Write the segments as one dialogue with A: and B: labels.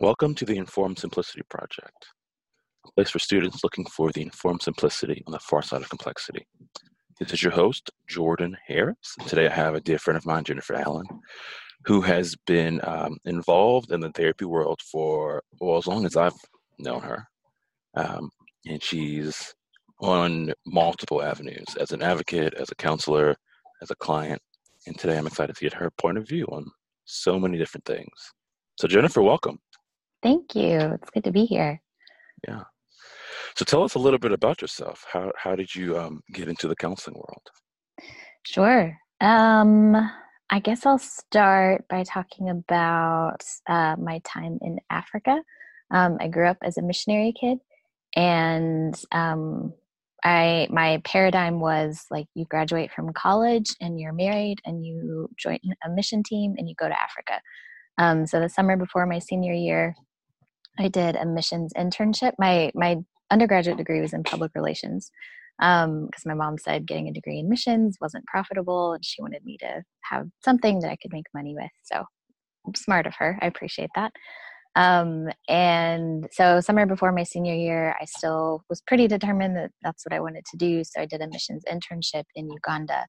A: Welcome to the Informed Simplicity Project, a place for students looking for the informed simplicity on the far side of complexity. This is your host, Jordan Harris. Today I have a dear friend of mine, Jennifer Allen, who has been um, involved in the therapy world for, well, as long as I've known her. Um, and she's on multiple avenues as an advocate, as a counselor, as a client. And today I'm excited to get her point of view on so many different things. So, Jennifer, welcome.
B: Thank you. It's good to be here.
A: Yeah. So, tell us a little bit about yourself. How how did you um, get into the counseling world?
B: Sure. Um, I guess I'll start by talking about uh, my time in Africa. Um, I grew up as a missionary kid, and um, I my paradigm was like you graduate from college and you're married and you join a mission team and you go to Africa. Um, so the summer before my senior year, I did a missions internship. My my undergraduate degree was in public relations because um, my mom said getting a degree in missions wasn't profitable and she wanted me to have something that I could make money with. So smart of her. I appreciate that. Um, and so, summer before my senior year, I still was pretty determined that that's what I wanted to do. So, I did a missions internship in Uganda.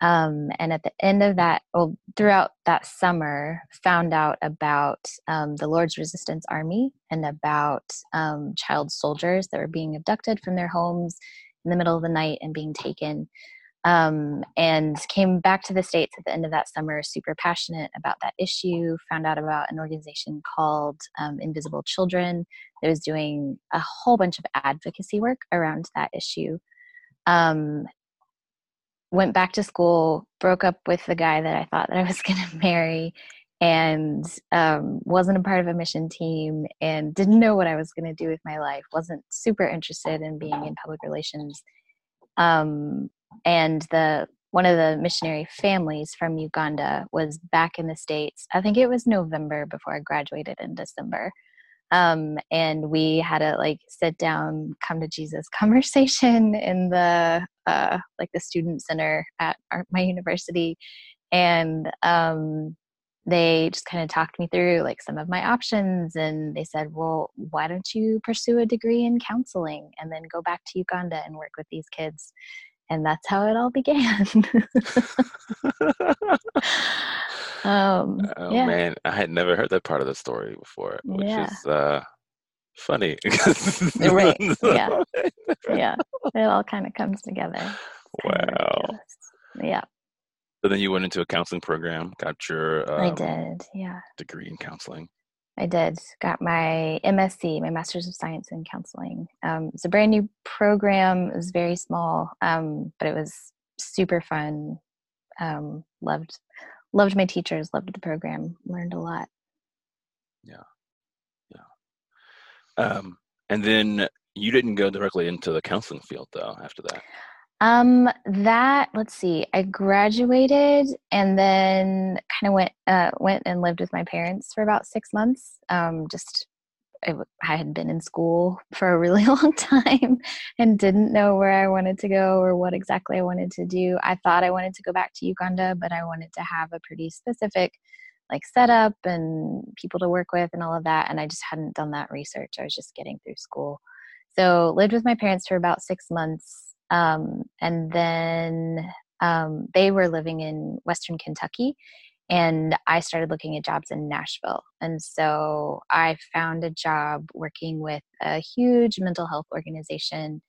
B: Um, and at the end of that, well, throughout that summer, found out about um, the Lord's Resistance Army and about um, child soldiers that were being abducted from their homes in the middle of the night and being taken. Um, and came back to the states at the end of that summer super passionate about that issue found out about an organization called um, invisible children that was doing a whole bunch of advocacy work around that issue. Um, went back to school broke up with the guy that i thought that i was going to marry and um, wasn't a part of a mission team and didn't know what i was going to do with my life wasn't super interested in being in public relations um, and the one of the missionary families from Uganda was back in the States. I think it was November before I graduated in December. Um, and we had a like sit down, come to Jesus conversation in the uh, like the student center at our, my university, and um, they just kind of talked me through like some of my options, and they said, "Well, why don't you pursue a degree in counseling and then go back to Uganda and work with these kids?" and that's how it all began.
A: um, oh yeah. man, I had never heard that part of the story before, which yeah. is uh, funny.
B: right? Yeah, yeah. It all kind of comes together.
A: Wow.
B: Yeah.
A: So then you went into a counseling program, got your
B: um, I did, yeah,
A: degree in counseling.
B: I did. Got my MSc, my Master's of Science in Counseling. Um, it's a brand new program. It was very small, um, but it was super fun. Um, loved, loved my teachers. Loved the program. Learned a lot.
A: Yeah, yeah. Um, and then you didn't go directly into the counseling field though. After that.
B: Um, that let's see. I graduated and then kind of went uh, went and lived with my parents for about six months. Um, just I, had been in school for a really long time and didn't know where I wanted to go or what exactly I wanted to do. I thought I wanted to go back to Uganda, but I wanted to have a pretty specific like setup and people to work with and all of that. And I just hadn't done that research. I was just getting through school. So lived with my parents for about six months um, and then um, they were living in Western Kentucky. And I started looking at jobs in Nashville. And so I found a job working with a huge mental health organization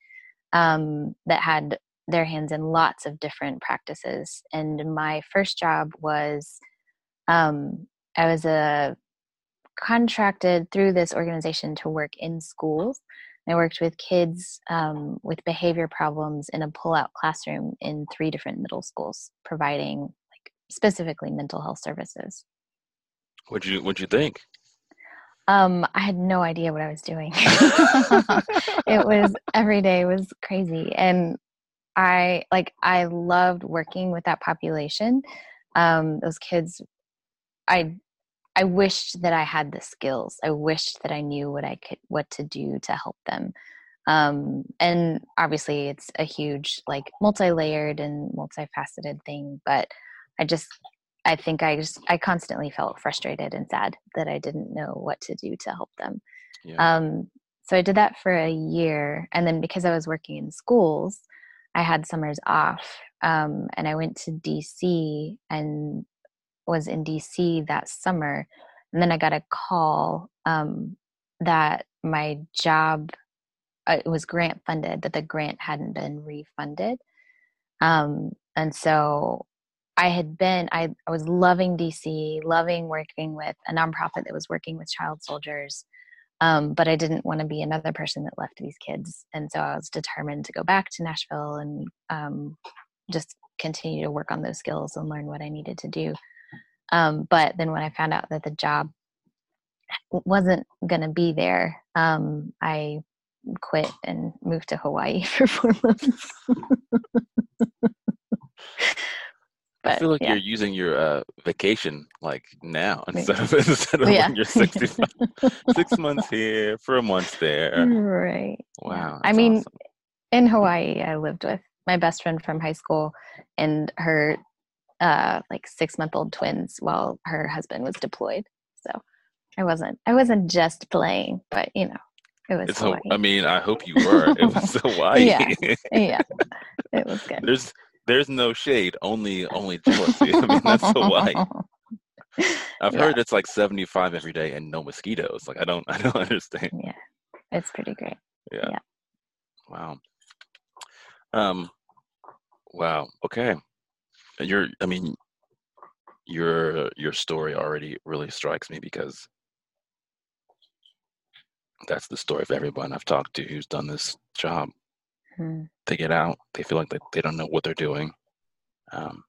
B: um, that had their hands in lots of different practices. And my first job was um, I was a uh, contracted through this organization to work in schools I worked with kids um, with behavior problems in a pull-out classroom in three different middle schools, providing specifically mental health services.
A: What'd you What'd you think?
B: Um, I had no idea what I was doing. it was every day was crazy, and I like I loved working with that population. Um, those kids, I I wished that I had the skills. I wished that I knew what I could what to do to help them. Um, and obviously it's a huge like multi-layered and multifaceted thing, but I just I think I just I constantly felt frustrated and sad that I didn't know what to do to help them. Yeah. Um, so I did that for a year, and then because I was working in schools, I had summers off, um, and I went to DC and was in DC that summer, and then I got a call um, that my job uh, it was grant funded, that the grant hadn't been refunded, um, and so I had been, I, I was loving DC, loving working with a nonprofit that was working with child soldiers. Um, but I didn't want to be another person that left these kids. And so I was determined to go back to Nashville and um, just continue to work on those skills and learn what I needed to do. Um, but then when I found out that the job wasn't going to be there, um, I quit and moved to Hawaii for four months.
A: But, I feel like yeah. you're using your uh, vacation like now instead of instead of yeah. when you're 65. Six months here, for a month there.
B: Right.
A: Wow.
B: I mean, awesome. in Hawaii, I lived with my best friend from high school and her uh, like six month old twins while her husband was deployed. So I wasn't I wasn't just playing, but you know, it was. It's Hawaii.
A: I mean, I hope you were. It was Hawaii.
B: yeah. Yeah. It was good.
A: There's there's no shade, only only jealousy. I mean, that's Hawaii. I've yeah. heard it's like 75 every day and no mosquitoes. Like I don't I don't understand.
B: Yeah. It's pretty great.
A: Yeah. yeah. Wow. Um wow. Okay. Your I mean your your story already really strikes me because that's the story of everyone I've talked to who's done this job. Mm-hmm. They get out, they feel like they, they don't know what they're doing. Um,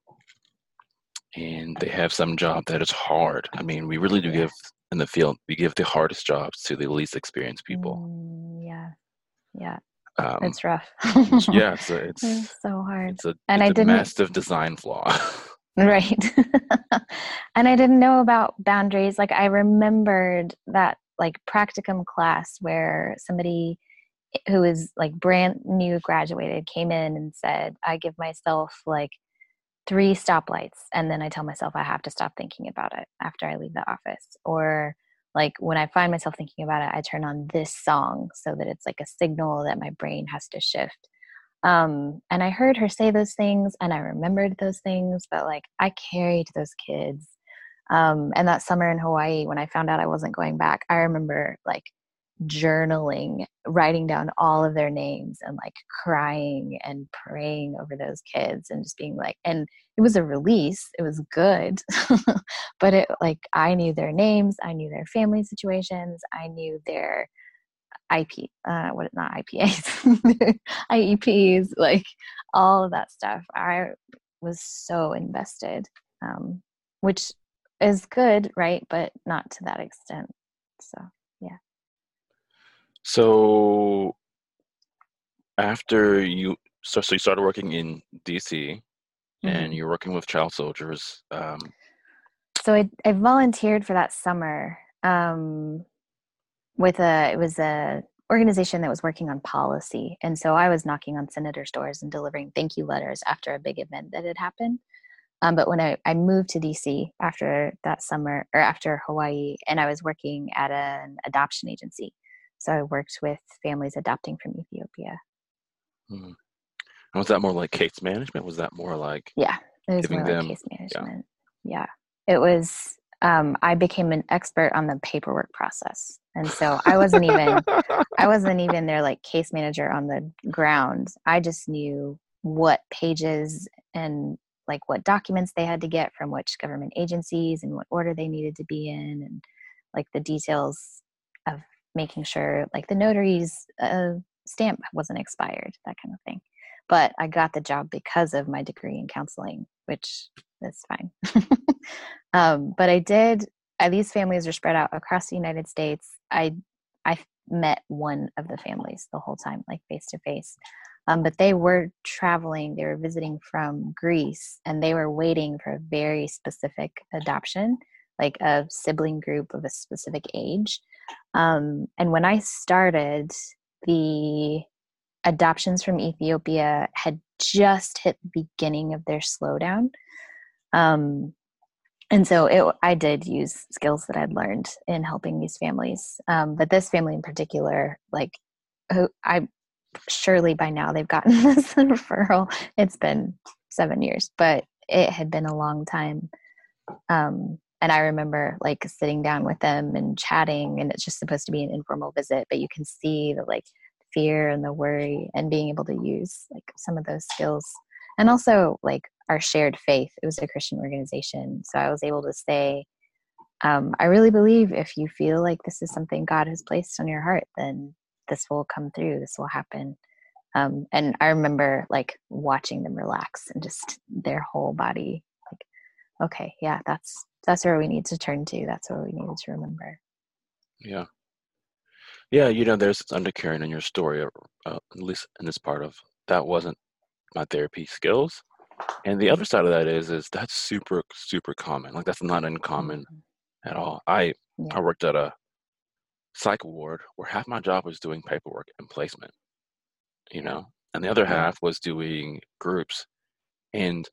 A: and they have some job that is hard. I mean, we really do give in the field, we give the hardest jobs to the least experienced people.
B: Mm, yeah. Yeah. Um, it's rough.
A: yeah, it's, a, it's,
B: it's, so hard.
A: It's a, and it's I didn't, massive design flaw.
B: right. and I didn't know about boundaries. Like I remembered that like practicum class where somebody who is like brand new graduated came in and said i give myself like three stoplights and then i tell myself i have to stop thinking about it after i leave the office. Or like when i find myself thinking about it i turn on this song so that it's like a signal that my brain has to shift. Um, and i heard her say those things and i remembered those things but like i carried those kids. Um, and that summer in hawaii when i found out i wasn't going back i remember like journaling, writing down all of their names and like crying and praying over those kids and just being like, and it was a release. It was good. but it like, I knew their names, I knew their family situations, I knew their IP, uh, what not IPAs, IEPs, like all of that stuff. I was so invested, um, which is good, right? But not to that extent. So.
A: So after you so, so you started working in DC mm-hmm. and you're working with child soldiers. Um,
B: so I, I volunteered for that summer um, with a it was a organization that was working on policy, and so I was knocking on senators' doors and delivering thank you letters after a big event that had happened. Um, but when I, I moved to DC after that summer or after Hawaii, and I was working at an adoption agency, so I worked with families adopting from Ethiopia.
A: Hmm. Was that more like case management? Was that more like
B: yeah, it was more them, like case management. Yeah, yeah. it was. Um, I became an expert on the paperwork process, and so I wasn't even I wasn't even their like case manager on the ground. I just knew what pages and like what documents they had to get from which government agencies and what order they needed to be in, and like the details of making sure like the notary's uh, stamp wasn't expired, that kind of thing. But I got the job because of my degree in counseling, which is fine. um, but I did. Uh, these families are spread out across the United States. I I met one of the families the whole time, like face to face. Um, but they were traveling, they were visiting from Greece, and they were waiting for a very specific adoption, like a sibling group of a specific age. Um, and when I started, the adoptions from Ethiopia had just hit the beginning of their slowdown. Um, and so it, I did use skills that I'd learned in helping these families. Um, but this family in particular, like, I surely by now they've gotten this referral. It's been seven years, but it had been a long time. Um, and I remember like sitting down with them and chatting, and it's just supposed to be an informal visit, but you can see the like fear and the worry, and being able to use like some of those skills, and also like our shared faith. It was a Christian organization. So I was able to say, um, I really believe if you feel like this is something God has placed on your heart, then this will come through, this will happen. Um, and I remember like watching them relax and just their whole body like, okay, yeah, that's that's where we need to turn to. That's where we needed to remember.
A: Yeah. Yeah, you know, there's this undercurrent in your story, uh, at least in this part of that wasn't my therapy skills and the other side of that is is that's super super common like that's not uncommon mm-hmm. at all i yeah. i worked at a psych ward where half my job was doing paperwork and placement you know and the other half was doing groups and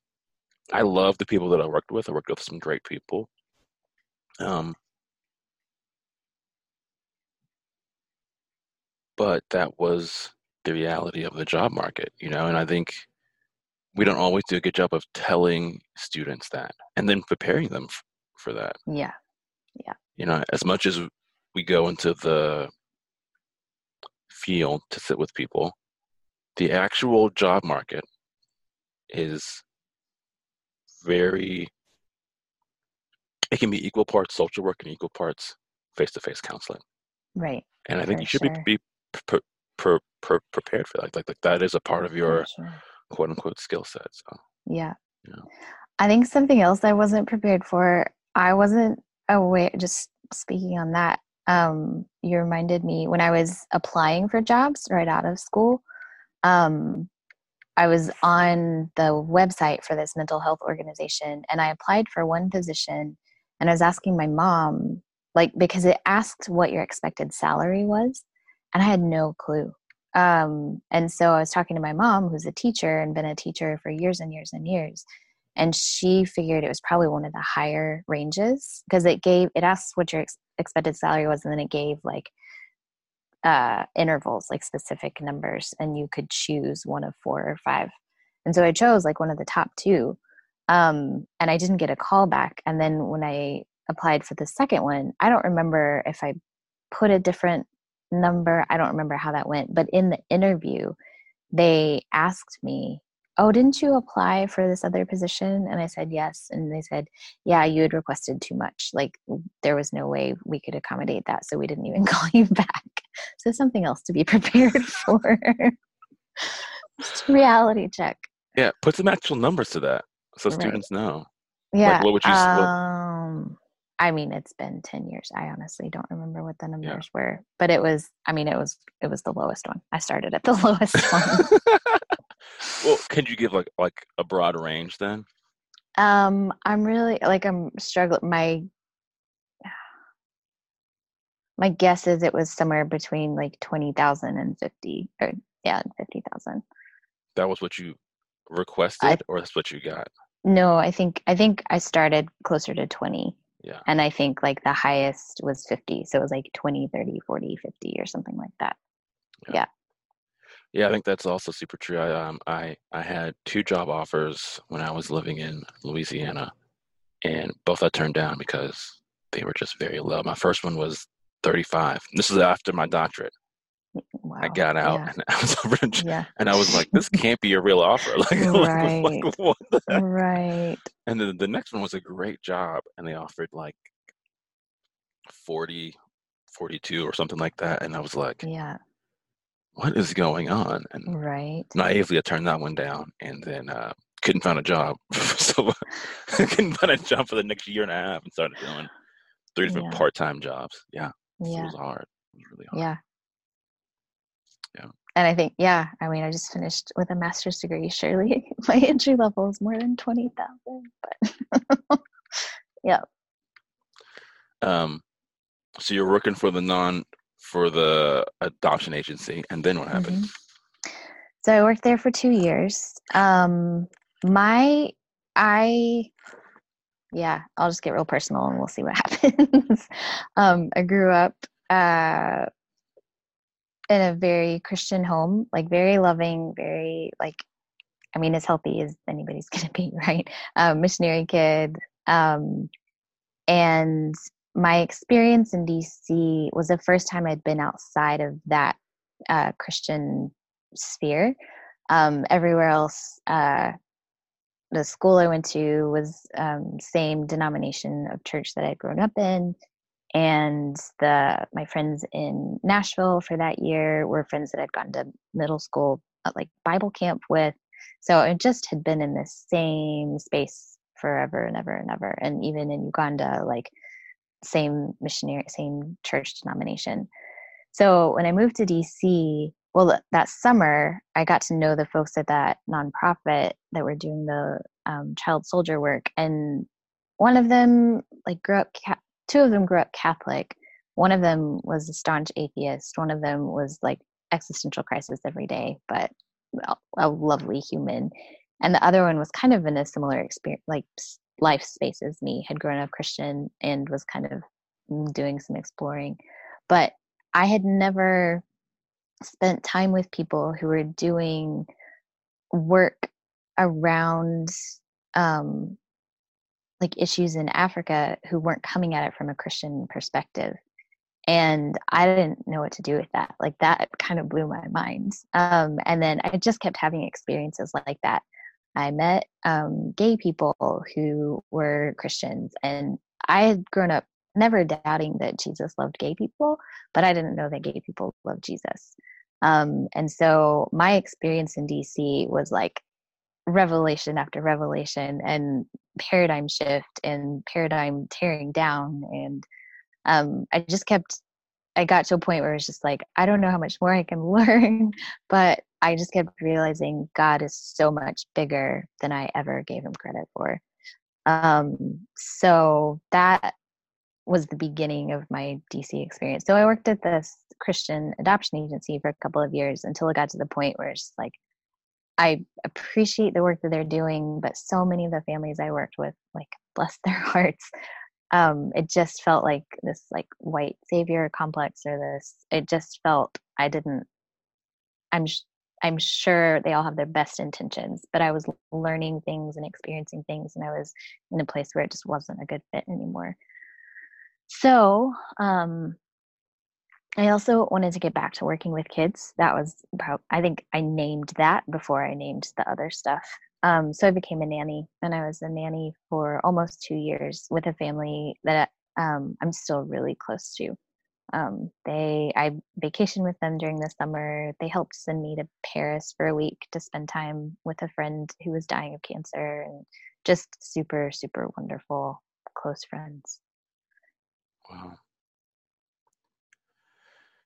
A: i love the people that i worked with i worked with some great people um but that was the reality of the job market you know and i think we don't always do a good job of telling students that and then preparing them f- for that.
B: Yeah. Yeah.
A: You know, as much as we go into the field to sit with people, the actual job market is very it can be equal parts social work and equal parts face-to-face counseling
B: right
A: and i think you should sure. be, be prepared for that like, like that is a part of your sure quote unquote skill set. So
B: yeah. I think something else I wasn't prepared for, I wasn't aware just speaking on that, um, you reminded me when I was applying for jobs right out of school, um, I was on the website for this mental health organization and I applied for one position and I was asking my mom, like, because it asked what your expected salary was, and I had no clue. Um, and so I was talking to my mom, who's a teacher and been a teacher for years and years and years. And she figured it was probably one of the higher ranges because it gave, it asked what your ex- expected salary was, and then it gave like uh, intervals, like specific numbers, and you could choose one of four or five. And so I chose like one of the top two. Um, and I didn't get a call back. And then when I applied for the second one, I don't remember if I put a different number. I don't remember how that went, but in the interview, they asked me, Oh, didn't you apply for this other position? And I said, Yes. And they said, Yeah, you had requested too much. Like, there was no way we could accommodate that. So we didn't even call you back. So something else to be prepared for. Just reality check.
A: Yeah, put some actual numbers to that so right. students know.
B: Yeah. Like, what would you um, I mean, it's been 10 years. I honestly don't remember what the numbers yeah. were, but it was, I mean, it was, it was the lowest one. I started at the lowest one.
A: Well, can you give like, like a broad range then?
B: Um, I'm really like, I'm struggling. My, my guess is it was somewhere between like 20,000 and 50 or yeah, 50,000.
A: That was what you requested I, or that's what you got?
B: No, I think, I think I started closer to 20
A: yeah
B: and i think like the highest was 50 so it was like 20 30 40 50 or something like that yeah yeah,
A: yeah i think that's also super true i um i i had two job offers when i was living in louisiana and both i turned down because they were just very low my first one was 35 this is after my doctorate Wow. I got out yeah. and I was over yeah. and I was like, this can't be a real offer. Like,
B: right. like, like what right.
A: And then the next one was a great job and they offered like 40, 42 or something like that. And I was like,
B: yeah,
A: what is going on? And
B: right.
A: naively, I turned that one down and then uh, couldn't find a job. so I couldn't find a job for the next year and a half and started doing three different yeah. part-time jobs. Yeah. yeah. It was hard. It was really hard.
B: Yeah
A: yeah
B: and i think yeah i mean i just finished with a master's degree surely my entry level is more than 20000 but yeah
A: um so you're working for the non for the adoption agency and then what happened mm-hmm.
B: so i worked there for two years um my i yeah, I'll just get real personal and we'll see what happens. um, I grew up uh, in a very Christian home, like very loving, very like, I mean, as healthy as anybody's to be, right? Um, missionary kid. Um, and my experience in DC was the first time I'd been outside of that uh, Christian sphere. Um, everywhere else, uh, the school I went to was um, same denomination of church that I'd grown up in, and the my friends in Nashville for that year were friends that I'd gone to middle school uh, like Bible camp with. So it just had been in the same space forever and ever and ever, and even in Uganda, like same missionary, same church denomination. So when I moved to DC, well, that summer, I got to know the folks at that nonprofit that were doing the um, child soldier work, and one of them like grew up. two of them grew up Catholic. One of them was a staunch atheist. One of them was like existential crisis every day, but a lovely human. And the other one was kind of in a similar experience, like life space as me. Had grown up Christian and was kind of mm, doing some exploring, but I had never spent time with people who were doing work around um, like issues in Africa who weren't coming at it from a Christian perspective. And I didn't know what to do with that. Like that kind of blew my mind. Um, and then I just kept having experiences like that. I met um, gay people who were Christians, and I had grown up never doubting that Jesus loved gay people, but I didn't know that gay people loved Jesus. Um, and so my experience in DC was like revelation after revelation and paradigm shift and paradigm tearing down. And um, I just kept, I got to a point where it's just like, I don't know how much more I can learn, but I just kept realizing God is so much bigger than I ever gave him credit for. Um, so that was the beginning of my DC experience. So I worked at this Christian adoption agency for a couple of years until it got to the point where it's like I appreciate the work that they're doing, but so many of the families I worked with, like bless their hearts, um, it just felt like this like white savior complex or this. It just felt I didn't. I'm I'm sure they all have their best intentions, but I was learning things and experiencing things, and I was in a place where it just wasn't a good fit anymore. So, um, I also wanted to get back to working with kids. That was about, I think I named that before I named the other stuff. Um, so I became a nanny, and I was a nanny for almost two years with a family that um, I'm still really close to. Um, they, I vacationed with them during the summer. They helped send me to Paris for a week to spend time with a friend who was dying of cancer, and just super, super wonderful, close friends.
A: Wow.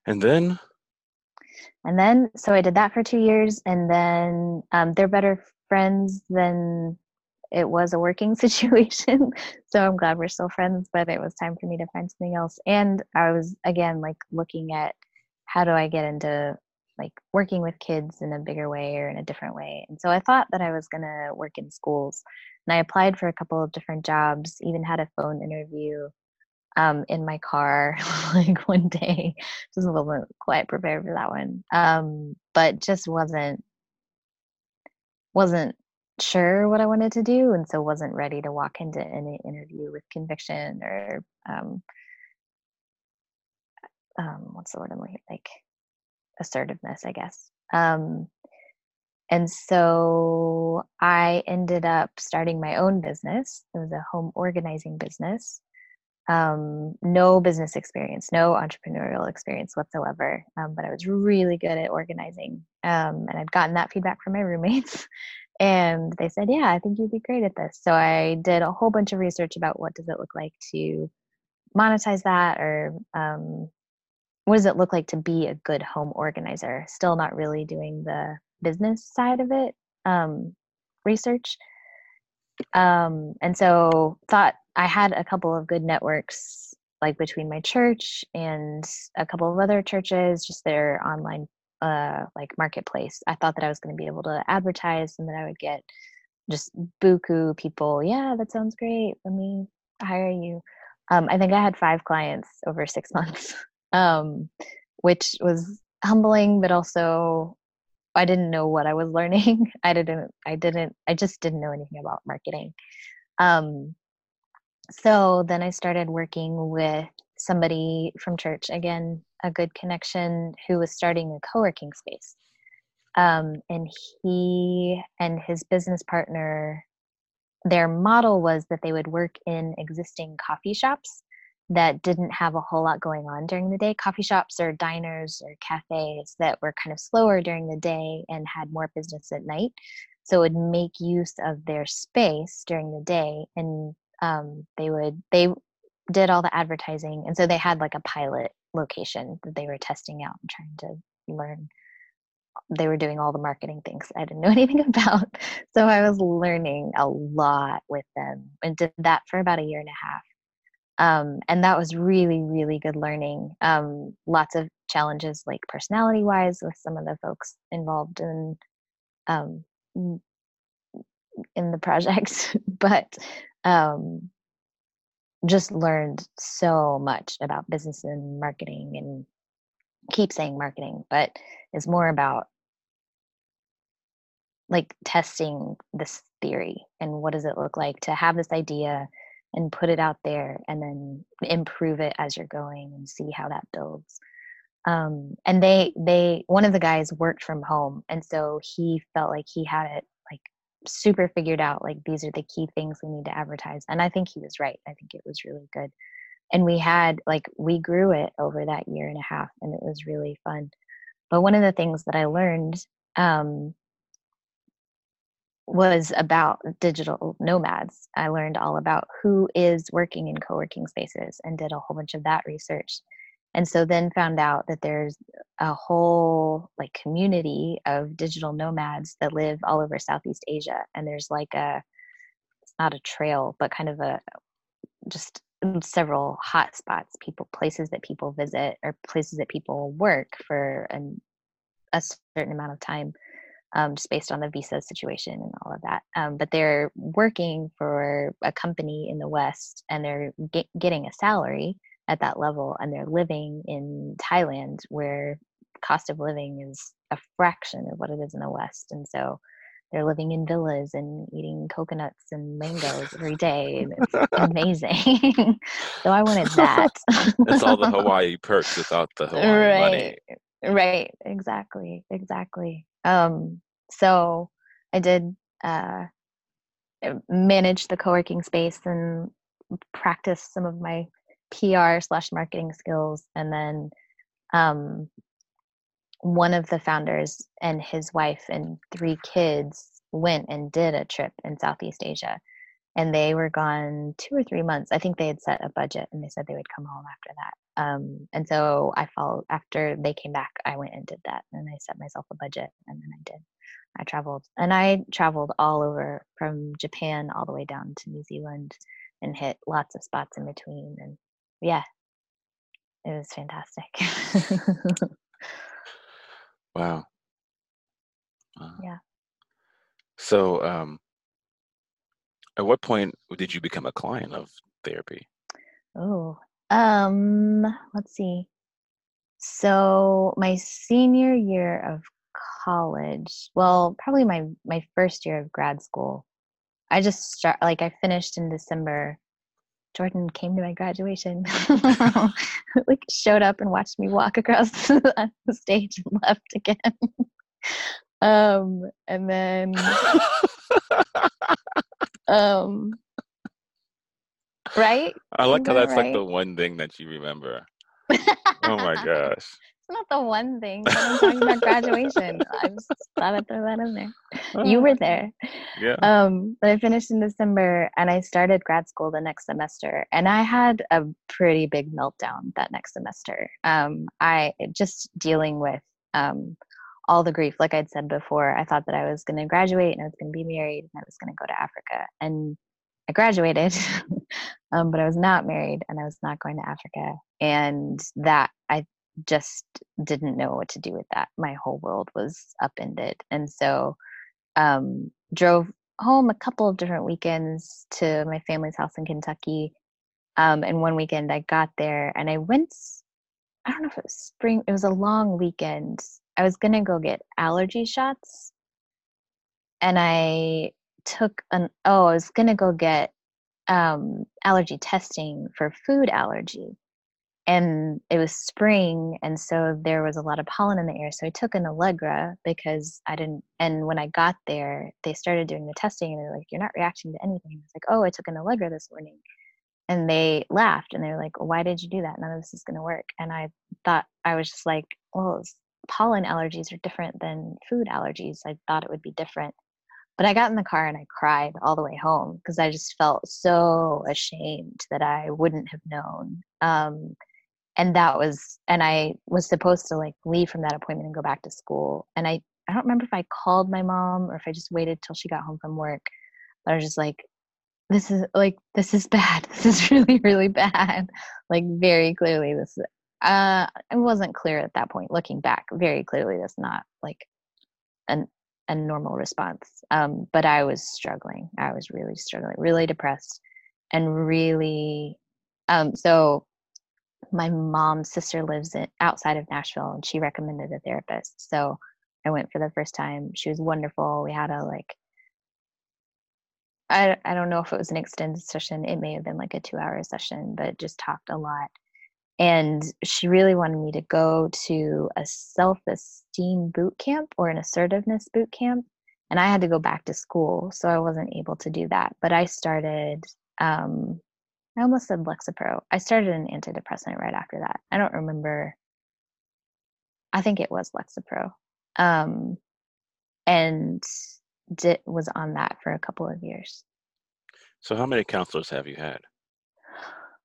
A: And then?
B: And then, so I did that for two years, and then um, they're better friends than it was a working situation. so I'm glad we're still friends, but it was time for me to find something else. And I was, again, like looking at how do I get into like working with kids in a bigger way or in a different way. And so I thought that I was going to work in schools. And I applied for a couple of different jobs, even had a phone interview um, in my car like one day. Just wasn't quite prepared for that one, um, but just wasn't wasn't sure what I wanted to do, and so wasn't ready to walk into any interview with conviction or um, um, what's the word I'm looking like assertiveness, I guess. Um, and so I ended up starting my own business. It was a home organizing business um, no business experience, no entrepreneurial experience whatsoever. Um, but I was really good at organizing. Um, and I'd gotten that feedback from my roommates. and they said, yeah, I think you'd be great at this. So I did a whole bunch of research about what does it look like to monetize that or um, what does it look like to be a good home organizer? Still not really doing the business side of it um, research. Um, and so thought I had a couple of good networks, like between my church and a couple of other churches, just their online uh, like marketplace. I thought that I was going to be able to advertise and that I would get just buku people. Yeah, that sounds great. Let me hire you. Um, I think I had five clients over six months, um, which was humbling, but also I didn't know what I was learning. I didn't. I didn't. I just didn't know anything about marketing. Um, so then I started working with somebody from church again, a good connection who was starting a co-working space. Um, and he and his business partner their model was that they would work in existing coffee shops that didn't have a whole lot going on during the day. Coffee shops or diners or cafes that were kind of slower during the day and had more business at night. So it would make use of their space during the day and um, they would they did all the advertising and so they had like a pilot location that they were testing out and trying to learn they were doing all the marketing things I didn't know anything about. So I was learning a lot with them and did that for about a year and a half. Um, and that was really, really good learning. Um, lots of challenges, like personality wise, with some of the folks involved in um, in the project, but um, just learned so much about business and marketing and keep saying marketing, but it's more about like testing this theory and what does it look like to have this idea and put it out there and then improve it as you're going and see how that builds. Um, and they they one of the guys worked from home and so he felt like he had it like super figured out like these are the key things we need to advertise and i think he was right. I think it was really good. And we had like we grew it over that year and a half and it was really fun. But one of the things that i learned um, was about digital nomads. I learned all about who is working in co working spaces and did a whole bunch of that research. And so then found out that there's a whole like community of digital nomads that live all over Southeast Asia. And there's like a, it's not a trail, but kind of a, just several hot spots, people, places that people visit or places that people work for an, a certain amount of time um, just based on the visa situation and all of that. Um, but they're working for a company in the West and they're get, getting a salary at that level and they're living in Thailand where cost of living is a fraction of what it is in the West. And so they're living in villas and eating coconuts and mangoes every day. It's amazing. so I wanted that.
A: it's all the Hawaii perks without the Hawaii right. money.
B: Right, exactly, exactly. Um, so I did uh, eh, manage the co-working space and practice some of my PR slash marketing skills, and then um, one of the founders and his wife and three kids went and did a trip in Southeast Asia. And they were gone two or three months. I think they had set a budget and they said they would come home after that. Um, and so I followed after they came back, I went and did that and I set myself a budget and then I did. I traveled and I traveled all over from Japan all the way down to New Zealand and hit lots of spots in between. And yeah, it was fantastic.
A: wow.
B: wow. Yeah.
A: So, um, at what point did you become a client of therapy?
B: Oh, um, let's see. So my senior year of college, well, probably my my first year of grad school, I just start like I finished in December. Jordan came to my graduation, like showed up and watched me walk across the stage and left again. um, and then, um, right?
A: I like how that's right? like the one thing that you remember. oh my gosh.
B: It's not the one thing. I'm talking about graduation. I just thought I'd throw that in there. You were there.
A: Yeah.
B: Um, but I finished in December and I started grad school the next semester. And I had a pretty big meltdown that next semester. Um, I just dealing with um, all the grief. Like I'd said before, I thought that I was going to graduate and I was going to be married and I was going to go to Africa. And I graduated, um, but I was not married and I was not going to Africa. And that I just didn't know what to do with that. My whole world was upended. And so um, drove home a couple of different weekends to my family's house in Kentucky. Um, and one weekend I got there and I went, I don't know if it was spring, it was a long weekend. I was going to go get allergy shots. And I took an, oh, I was to go get um, allergy testing for food allergy and it was spring and so there was a lot of pollen in the air so i took an allegra because i didn't and when i got there they started doing the testing and they're like you're not reacting to anything. I was like oh i took an allegra this morning and they laughed and they're like well, why did you do that? None of this is going to work and i thought i was just like well pollen allergies are different than food allergies i thought it would be different but I got in the car and I cried all the way home because I just felt so ashamed that I wouldn't have known. Um, and that was and i was supposed to like leave from that appointment and go back to school and i i don't remember if i called my mom or if i just waited till she got home from work but i was just like this is like this is bad this is really really bad like very clearly this uh it wasn't clear at that point looking back very clearly that's not like an a normal response um but i was struggling i was really struggling really depressed and really um so my mom's sister lives in, outside of Nashville and she recommended a therapist. So I went for the first time. She was wonderful. We had a like I I don't know if it was an extended session. It may have been like a 2-hour session, but just talked a lot. And she really wanted me to go to a self-esteem boot camp or an assertiveness boot camp. And I had to go back to school, so I wasn't able to do that. But I started um, I almost said Lexapro. I started an antidepressant right after that. I don't remember. I think it was Lexapro. Um, and did, was on that for a couple of years.
A: So, how many counselors have you had?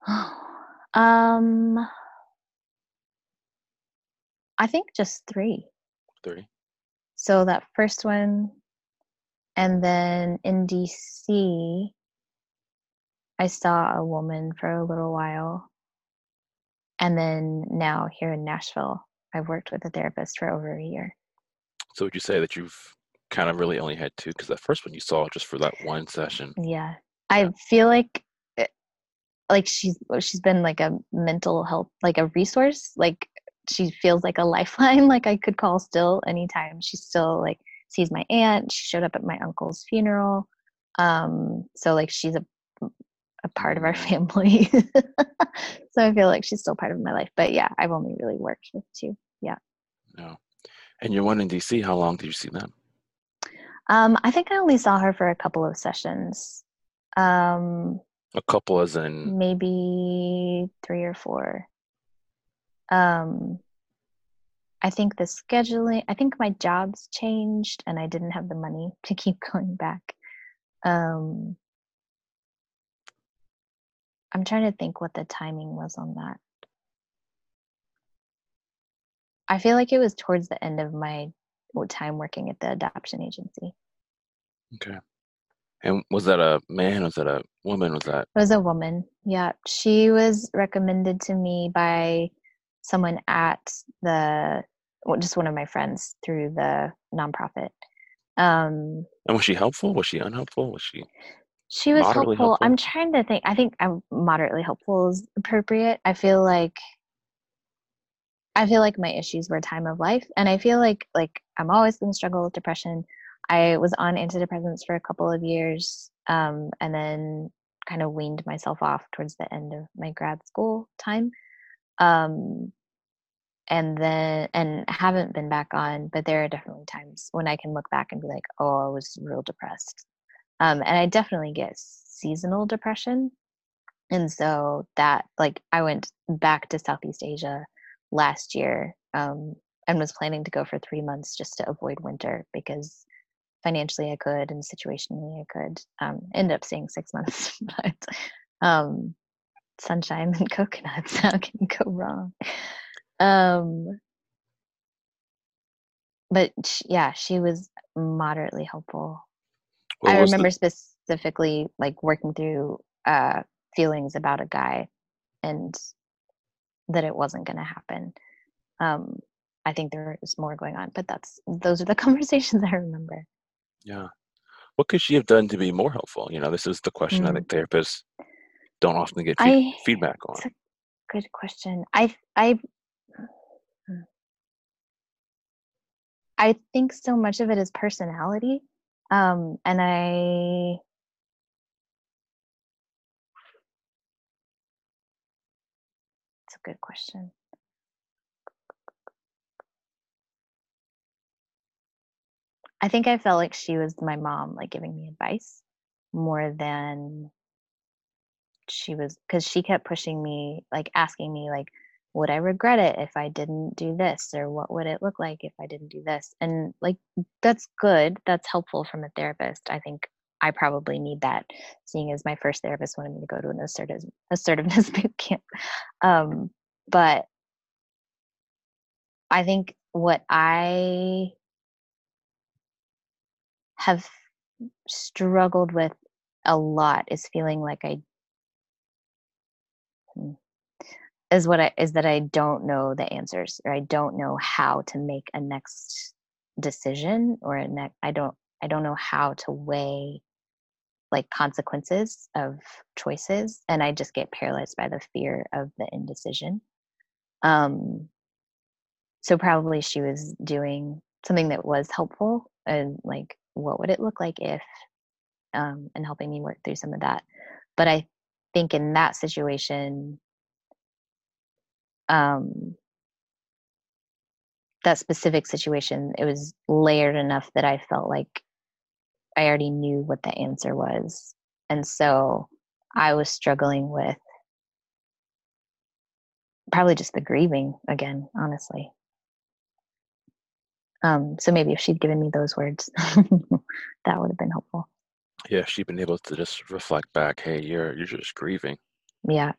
B: um, I think just three.
A: Three.
B: So that first one, and then in DC, I saw a woman for a little while. And then now here in Nashville, I've worked with a therapist for over a year.
A: So would you say that you've kind of really only had two? Because that first one you saw just for that one session.
B: Yeah. I feel like like she's she's been like a mental health like a resource like she feels like a lifeline like i could call still anytime she still like sees my aunt she showed up at my uncle's funeral um so like she's a a part of our family. so I feel like she's still part of my life. But yeah, I've only really worked with two. Yeah.
A: No. And your one in DC, how long did you see them?
B: Um, I think I only saw her for a couple of sessions. Um,
A: a couple as in
B: maybe three or four. Um, I think the scheduling, I think my jobs changed and I didn't have the money to keep going back. Um, I'm trying to think what the timing was on that. I feel like it was towards the end of my time working at the adoption agency.
A: Okay. And was that a man? Was that a woman? Was that?
B: It was a woman. Yeah. She was recommended to me by someone at the, well, just one of my friends through the nonprofit. Um,
A: and was she helpful? Was she unhelpful? Was she?
B: She was helpful. helpful. I'm trying to think. I think I'm moderately helpful is appropriate. I feel like I feel like my issues were time of life, and I feel like like I'm always going to struggle with depression. I was on antidepressants for a couple of years, um, and then kind of weaned myself off towards the end of my grad school time. Um, and then and haven't been back on, but there are definitely times when I can look back and be like, oh, I was real depressed um, and I definitely get seasonal depression. And so that, like, I went back to Southeast Asia last year um, and was planning to go for three months just to avoid winter because financially I could and situationally I could. Um, ended up staying six months, but um, sunshine and coconuts, how can go wrong? Um, but yeah, she was moderately helpful what I remember the- specifically like working through uh, feelings about a guy and that it wasn't going to happen. Um, I think there was more going on, but that's those are the conversations I remember.
A: Yeah. what could she have done to be more helpful? You know, this is the question I
B: Mm.
A: think therapists don't often get
B: I
A: feedback on.
B: it's a good question. I I hmm. I think so much of it is personality. Um, and I it's a good question. I think I felt like she was my mom, like giving me advice more than she was because she kept pushing me, like asking me, like, would I regret it if I didn't do this? Or what would it look like if I didn't do this? And like, that's good. That's helpful from a therapist. I think I probably need that, seeing as my first therapist wanted me to go to an assertive, assertiveness boot camp. Um, but I think what I have struggled with a lot is feeling like I hmm, is what I is that I don't know the answers or I don't know how to make a next decision or a next I don't I don't know how to weigh like consequences of choices and I just get paralyzed by the fear of the indecision. Um so probably she was doing something that was helpful and like what would it look like if um and helping me work through some of that. But I think in that situation um that specific situation it was layered enough that i felt like i already knew what the answer was and so i was struggling with probably just the grieving again honestly um so maybe if she'd given me those words that would have been helpful
A: Yeah, she'd been able to just reflect back, hey, you're you're just grieving.
B: yeah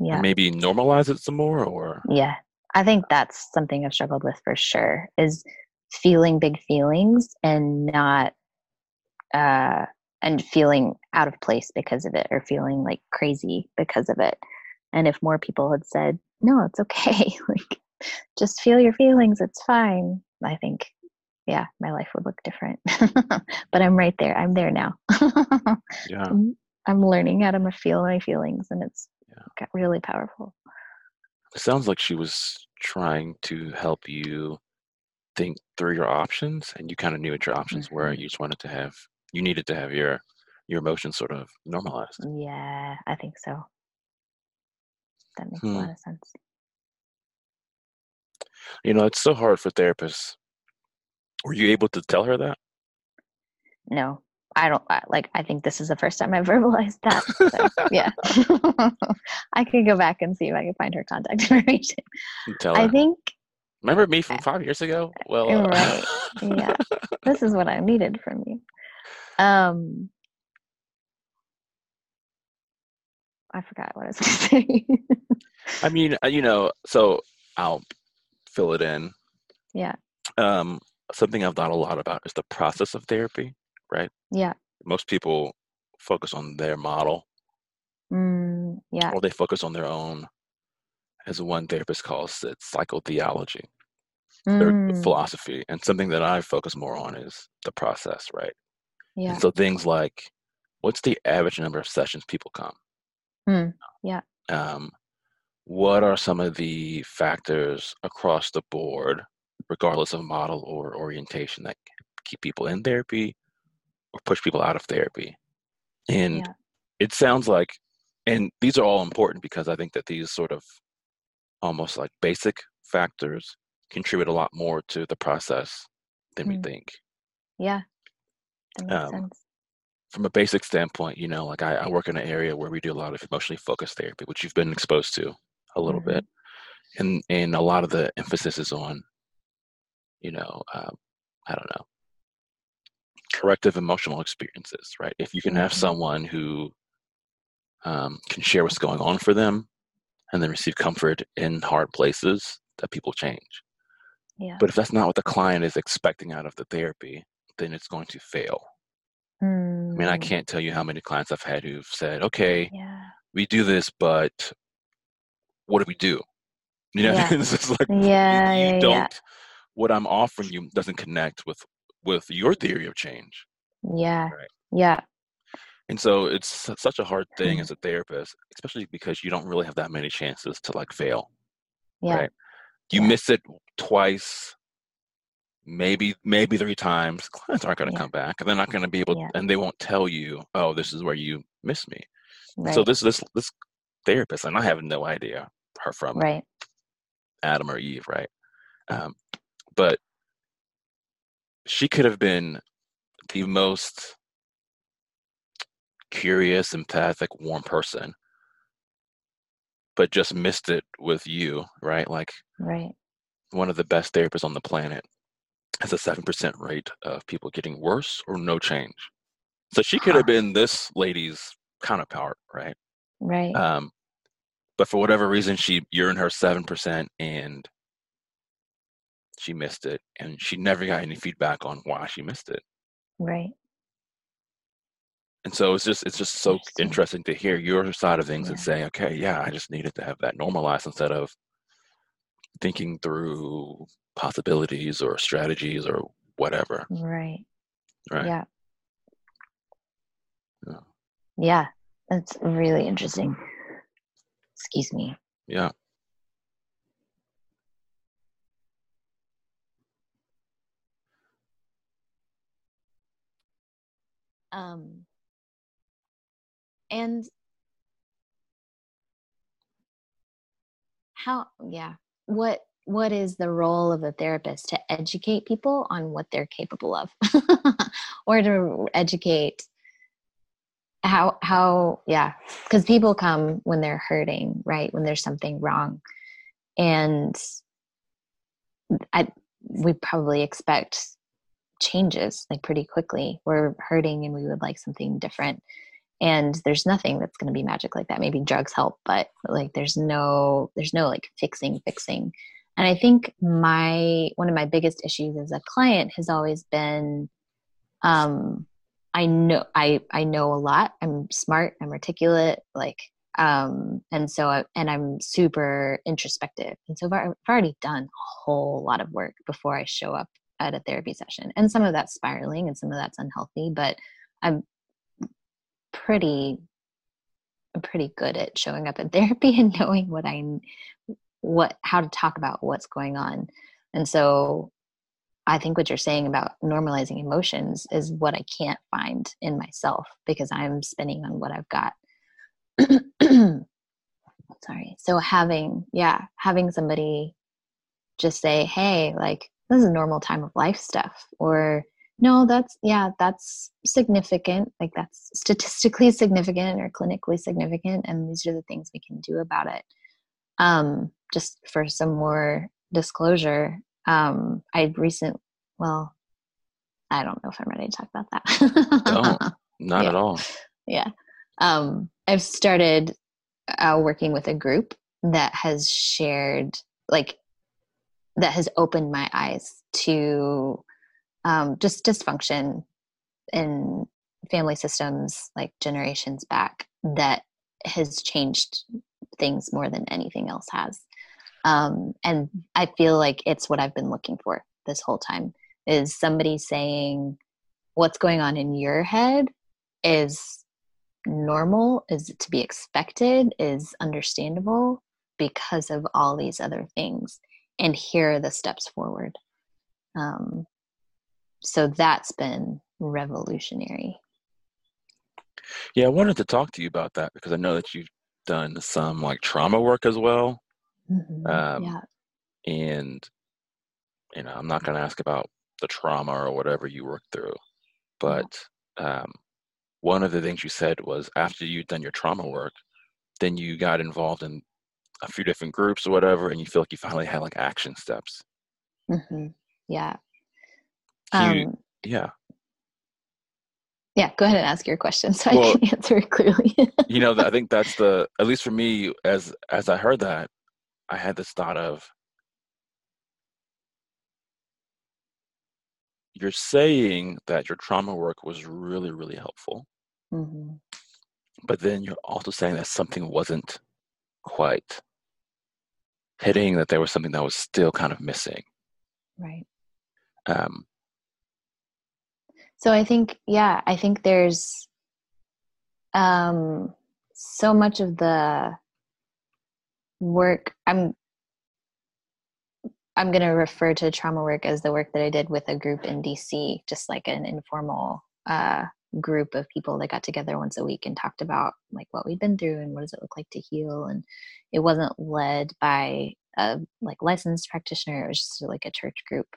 B: yeah
A: And maybe normalize it some more or
B: Yeah. I think that's something I've struggled with for sure is feeling big feelings and not uh and feeling out of place because of it or feeling like crazy because of it. And if more people had said, "No, it's okay. like just feel your feelings, it's fine." I think yeah, my life would look different. but I'm right there. I'm there now.
A: yeah.
B: I'm, I'm learning how to feel my feelings and it's
A: Yeah.
B: got really powerful.
A: It sounds like she was trying to help you think through your options and you kind of knew what your options were.
B: Mhm.
A: You just wanted to have you needed to have your your emotions sort of normalized.
B: Yeah, I think so. That makes
A: Hmm.
B: a lot of sense.
A: You know, it's so hard for therapists. Were you able to tell her that?
B: No, I don't I, like. I think this is the first time I've verbalized that. So, yeah, I could go back and see if I can find her contact information.
A: Tell her.
B: I think
A: Remember me from five years ago? Well, uh,
B: Right, yeah. this is what I needed from you. Um, I forgot what I was going to say.
A: I mean, uh, you know, so I'll fill it in.
B: yeah,
A: Um, something I've thought a lot about is the process of therapy, right?
B: yeah,
A: Most people focus on their model
B: mm, yeah,
A: or they focus on their own, as one therapist calls it, psychotheology, their
B: mm,
A: philosophy. And something that I focus more on is the process, right?
B: yeah,
A: And so things like what's the average number of sessions people come?
B: Mm, yeah.
A: Um, what are some of the factors across the board, regardless of model or orientation, that keep people in therapy or push people out of therapy? And
B: Yeah.
A: it sounds like, and these are all important because I think that these sort of almost like basic factors contribute a lot more to the process than we
B: Mm.
A: think.
B: yeah. That makes
A: Um,
B: sense.
A: from a basic standpoint, you know, like I, I work in an area where we do a lot of emotionally focused therapy, which you've been exposed to a little
B: Mhm.
A: bit, and and a lot of the emphasis is on, you know, um, I don't know, corrective emotional experiences, right? If you can have
B: Mhm.
A: someone who um, can share what's going on for them, and then receive comfort in hard places, that people change.
B: Yeah.
A: But if that's not what the client is expecting out of the therapy, then it's going to fail. I mean, I
B: Mm,
A: can't tell you how many clients I've had who've said, "Okay,
B: Yeah.
A: we do this, but what do we do?" You know,
B: Yeah.
A: it's like
B: Yeah.
A: you, you
B: Yeah.
A: don't. What I'm offering you doesn't connect with with your theory of change.
B: Yeah.
A: Right.
B: Yeah.
A: And so it's such a hard thing
B: Mm.
A: as a therapist, especially because you don't really have that many chances to like fail.
B: Yeah.
A: Right. You
B: Yeah.
A: miss it twice, maybe maybe three times. Clients aren't going to
B: Yeah.
A: come back, and they're not going to be able,
B: Yeah.
A: and they won't tell you, "Oh, this is where you miss me."
B: Right.
A: So this this this therapist, and I have no idea her from
B: right.
A: Adam or Eve, right? Um, but she could have been the most curious, empathic, warm person, but just missed it with you, right? Like
B: Right.
A: one of the best therapists on the planet has a seven percent rate of people getting worse or no change. So she could have been this lady's counterpart, right?
B: Right.
A: Um, but for whatever reason, she you're in her seven percent, and she missed it, and she never got any feedback on why she missed it.
B: right.
A: And so it's just it's just so
B: Interesting.
A: interesting to hear your side of things and say, okay, yeah, I just needed to have that normalized instead of thinking through possibilities or strategies or whatever,
B: Right.
A: right?
B: Yeah.
A: Yeah.
B: Yeah. That's really interesting. Excuse me.
A: Yeah.
B: Um and how yeah. What what is the role of the therapist to educate people on what they're capable of or to educate how how yeah because people come when they're hurting right? When there's something wrong. And i we probably expect changes like pretty quickly. We're hurting and we would like something different. And there's nothing that's going to be magic like that. Maybe drugs help but like there's no there's no like fixing fixing. And i think my one of my biggest issues as a client has always been um I know I I know a lot. I'm smart. I'm articulate. Like um, and so I, and I'm super introspective. And so far, I've already done a whole lot of work before I show up at a therapy session. And some of that's spiraling, and some of that's unhealthy. But I'm pretty I'm pretty good at showing up in therapy and knowing what I what how to talk about what's going on. And so I think what you're saying about normalizing emotions is what I can't find in myself because I'm spinning on what I've got. Sorry. So having, yeah, having somebody just say, hey, like, this is normal time of life stuff. Or, no, that's, yeah, that's significant. Like, that's statistically significant or clinically significant. And these are the things we can do about it. Um, just for some more disclosure, um, I recent, well, I don't know if I'm ready to talk about that.
A: Don't. Not
B: Yeah.
A: at all.
B: yeah. Um, I've started uh, working with a group that has shared, like, that has opened my eyes to um, just dysfunction in family systems, like generations back, that has changed things more than anything else has. Um, and I feel like it's what I've been looking for this whole time is somebody saying what's going on in your head is normal, is to be expected, is understandable because of all these other things. And here are the steps forward. Um, so that's been revolutionary.
A: Yeah, I wanted to talk to you about that because I know that you've done some like trauma work as well.
B: Mhm.
A: Um,
B: yeah.
A: And, you know, I'm not going to ask about the trauma or whatever you worked through, but um, one of the things you said was after you'd done your trauma work, then you got involved in a few different groups or whatever, and you feel like you finally had like action steps.
B: hmm Yeah.
A: You-
B: Um,
A: Yeah.
B: yeah. Go ahead and ask your question so
A: Well-
B: I can answer it clearly.
A: you know, I think that's the at least for me as as I heard that, I had this thought of you're saying that your trauma work was really really helpful,
B: hmm
A: but then you're also saying that something wasn't quite hitting that there was something that was still kind of missing.
B: Right.
A: Um,
B: So I think, yeah, I think there's um, so much of the work. I'm I'm going to refer to trauma work as the work that I did with a group in DC, just like an informal uh, group of people that got together once a week and talked about like what we'd been through and what does it look like to heal. And it wasn't led by a like licensed practitioner; it was just like a church group.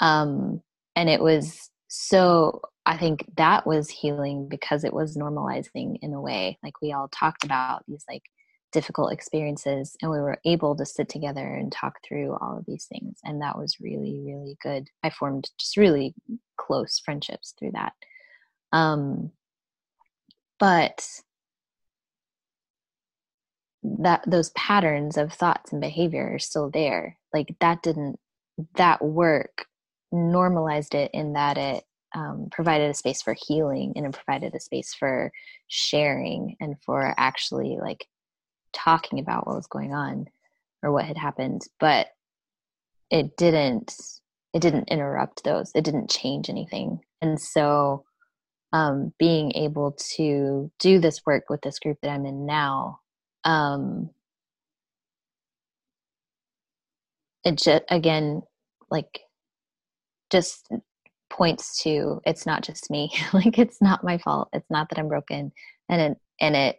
B: Um, and it was so I think that was healing because it was normalizing in a way. Like we all talked about these like difficult experiences and we were able to sit together and talk through all of these things and that was really really good. I formed just really close friendships through that. Um but that those patterns of thoughts and behavior are still there. Like that didn't that work normalized it in that it um, provided a space for healing and it provided a space for sharing and for actually like talking about what was going on or what had happened but it didn't it didn't interrupt those. It didn't change anything. And so um, being able to do this work with this group that i'm in now um, it just again like just points to it's not just me. Like it's not my fault. It's not that i'm broken. And it and it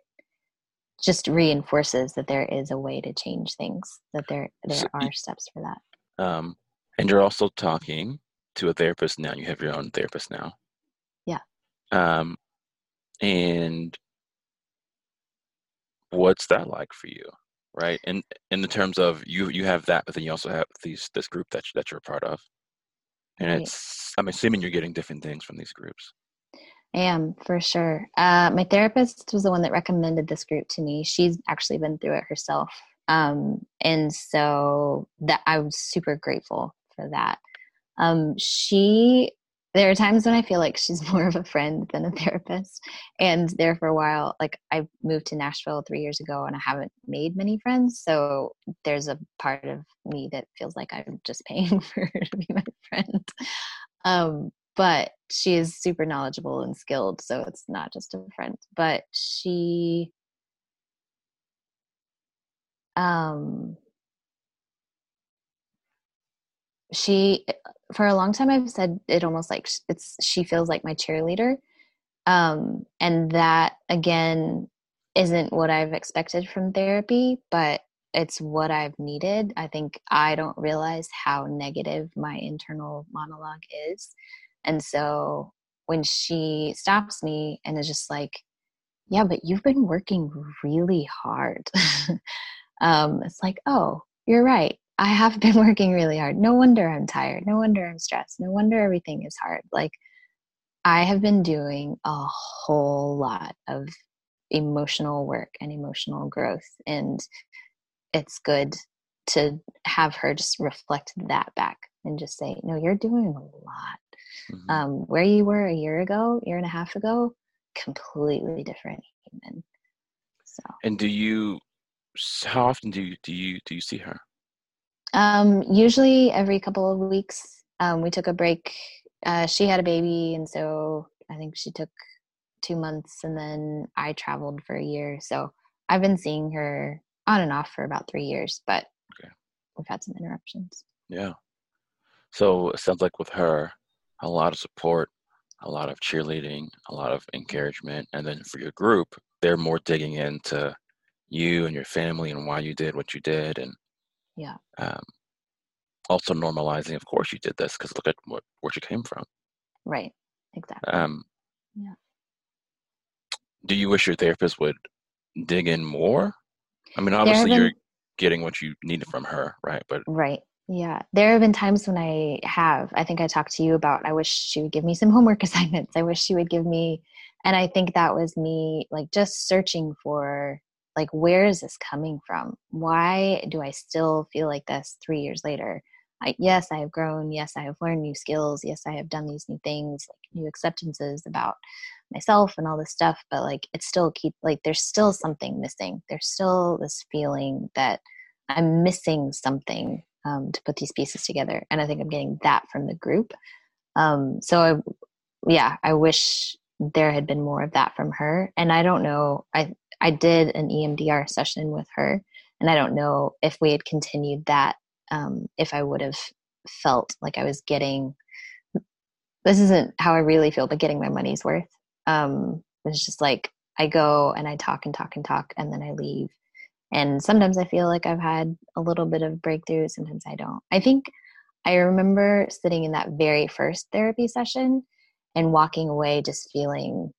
B: just reinforces that there is a way to change things that there there so, are steps for that.
A: Um and you're also talking to a therapist now. You have your own therapist now.
B: Yeah.
A: Um and what's that like for you right? And in the terms of you you have that but then you also have these this group that, that you're a part of. And right. it's i'm assuming you're getting different things from these groups
B: I am for sure. Uh, my therapist was the one that recommended this group to me. She's actually been through it herself, um, and so that I was super grateful for that. Um, she, there are times when I feel like she's more of a friend than a therapist, and there for a while, like I moved to Nashville three years ago, and I haven't made many friends. So there's a part of me that feels like I'm just paying for her to be my friend. Um, but she is super knowledgeable and skilled so it's not just a friend but she um she for a long time i've said it almost like it's she feels like my cheerleader um and that again isn't what i've expected from therapy but it's what i've needed. I think i don't realize how negative my internal monologue is and so when she stops me and is just like, yeah, but you've been working really hard. um, it's like, oh, you're right. I have been working really hard. No wonder I'm tired. No wonder I'm stressed. No wonder everything is hard. Like, I have been doing a whole lot of emotional work and emotional growth. And it's good to have her just reflect that back and just say, no, you're doing a lot. Mm-hmm. Um, where you were a year ago, year and a half ago, completely different human. So.
A: And do you? How often do you do you do you see her?
B: Um, usually every couple of weeks. Um, we took a break. Uh, she had a baby, and so I think she took two months, and then I traveled for a year. So I've been seeing her on and off for about three years, but okay. we've had some interruptions.
A: Yeah. So it sounds like with her, a lot of support, a lot of cheerleading, a lot of encouragement. And then for your group, they're more digging into you and your family and why you did what you did. And
B: yeah.
A: Um, also normalizing, of course, you did this because look at what, where you came from.
B: Right. Exactly.
A: Um, yeah. Do you wish your therapist would dig in more? I mean, obviously, been, you're getting what you needed from her, right? But
B: right. Yeah, there have been times when I have. I think I talked to you about I wish she would give me some homework assignments. I wish she would give me and I think that was me like just searching for like where is this coming from? Why do I still feel like this 3 years later? I, yes, I have grown. Yes, I have learned new skills. Yes, I have done these new things, like new acceptances about myself and all this stuff, but like it's still keep like there's still something missing. There's still this feeling that I'm missing something um, to put these pieces together. And I think I'm getting that from the group. Um, so I, yeah, I wish there had been more of that from her. And I don't know. I I did an EMDR session with her, and I don't know if we had continued that, um, if I would have felt like I was getting. This isn't how I really feel, but getting my money's worth. Um, it's just like I go and I talk and talk and talk, and then I leave. And sometimes I feel like I've had a little bit of breakthrough. Sometimes I don't. I think I remember sitting in that very first therapy session and walking away just feeling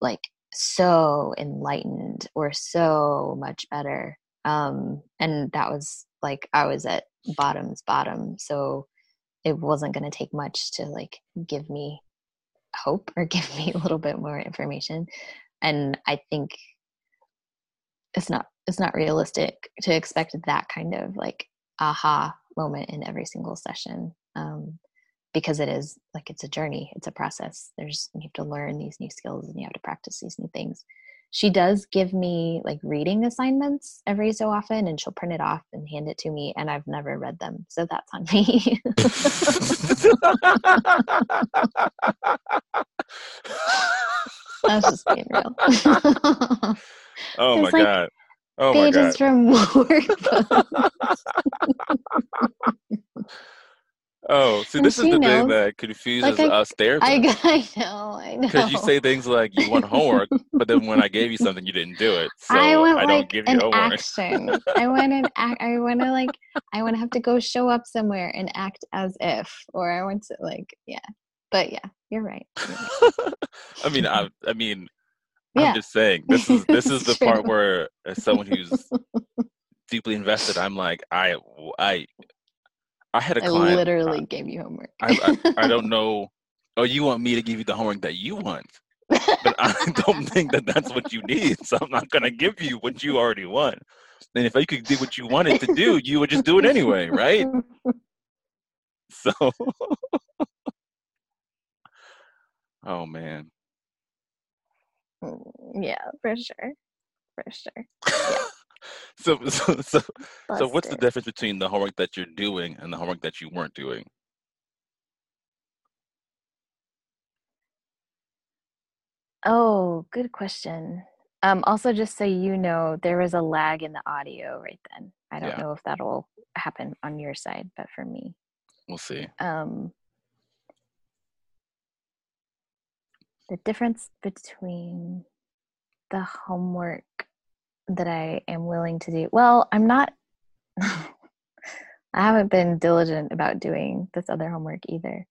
B: like so enlightened or so much better um and that was like i was at bottom's bottom so it wasn't going to take much to like give me hope or give me a little bit more information and i think it's not it's not realistic to expect that kind of like aha moment in every single session um because it is like it's a journey it's a process. There's you have to learn these new skills and you have to practice these new things. She does give me like reading assignments every so often and she'll print it off and hand it to me and i've never read them so that's on me. That's just being real
A: oh my like god oh my
B: god
A: Oh, see, this is the thing that confuses like I, us therapists.
B: I, I know, I know.
A: Because you say things like you want homework, but then when I gave you something, you didn't do it. So I, want, I don't give you homework.
B: Action. I want to act. I want to like. I want to have to go show up somewhere and act as if, or I want to like, yeah. But yeah, you're right. You're
A: right. I mean, I, I mean, yeah. I'm just saying. This is this is the part where, as someone who's deeply invested, I'm like, I, I I had a client.
B: I literally gave you homework.
A: I, I, I don't know. Oh, you want me to give you the homework that you want? but I don't think that that's what you need. So I'm not going to give you what you already want. And if I could do what you wanted to do, you would just do it anyway, right? So, oh man.
B: Mm, yeah, for sure, for sure. Yeah.
A: so so so, so what's the difference between the homework that you're doing and the homework that you weren't doing?
B: Oh, good question. Um, also, just so you know, there was a lag in the audio right then. I don't yeah. know if that'll happen on your side, but for me,
A: we'll see.
B: Um, the difference between the homework that I am willing to do. Well, I'm not, I haven't been diligent about doing this other homework either.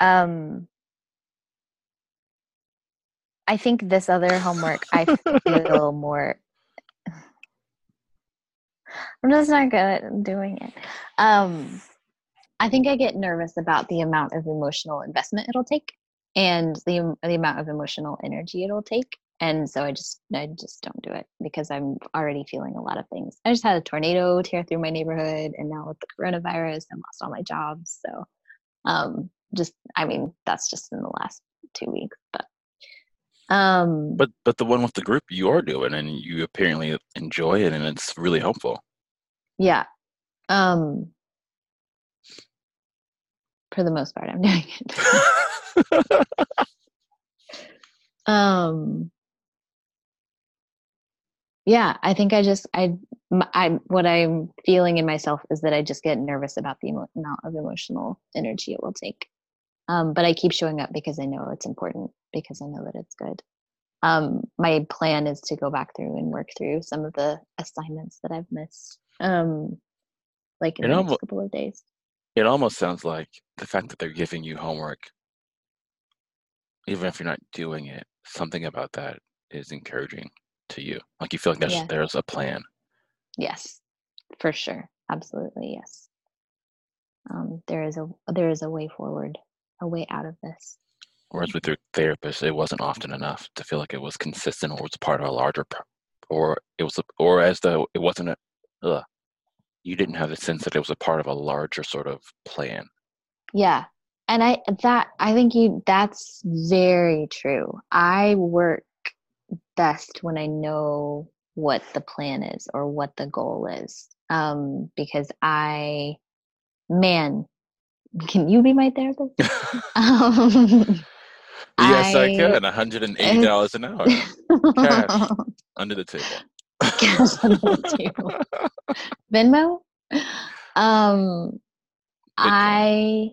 B: Um, I think this other homework, I feel more. I'm just not good at doing it. Um, I think I get nervous about the amount of emotional investment it'll take and the the amount of emotional energy it'll take and so i just i just don't do it because i'm already feeling a lot of things. I just had a tornado tear through my neighborhood and now with the coronavirus i lost all my jobs so um just i mean that's just in the last two weeks but um
A: but but the one with the group you are doing and you apparently enjoy it and it's really helpful.
B: Yeah um for the most part i'm doing it um yeah i think i just i i what i'm feeling in myself is that i just get nervous about the amount of emotional energy it will take. Um, but i keep showing up because i know it's important because i know that it's good. Um, my plan is to go back through and work through some of the assignments that i've missed um, like in it the almost, next couple of days.
A: it almost sounds like the fact that they're giving you homework even if you're not doing it something about that is encouraging to you? Like you feel like there's yeah. there's a plan.
B: Yes, for sure, absolutely yes. Um, there is a there is a way forward, a way out of this.
A: Whereas with your therapist, it wasn't often enough to feel like it was consistent or was part of a larger, or it was, a, or as though it wasn't a, ugh, you didn't have the sense that it was a part of a larger sort of plan.
B: Yeah, and I that I think you that's very true. I work best when I know what the plan is or what the goal is. Um, because I, man, can you be my therapist? um,
A: yes, I, I can. One hundred and eighty dollars an hour, cash under the table. cash under the
B: table. Venmo. Um, I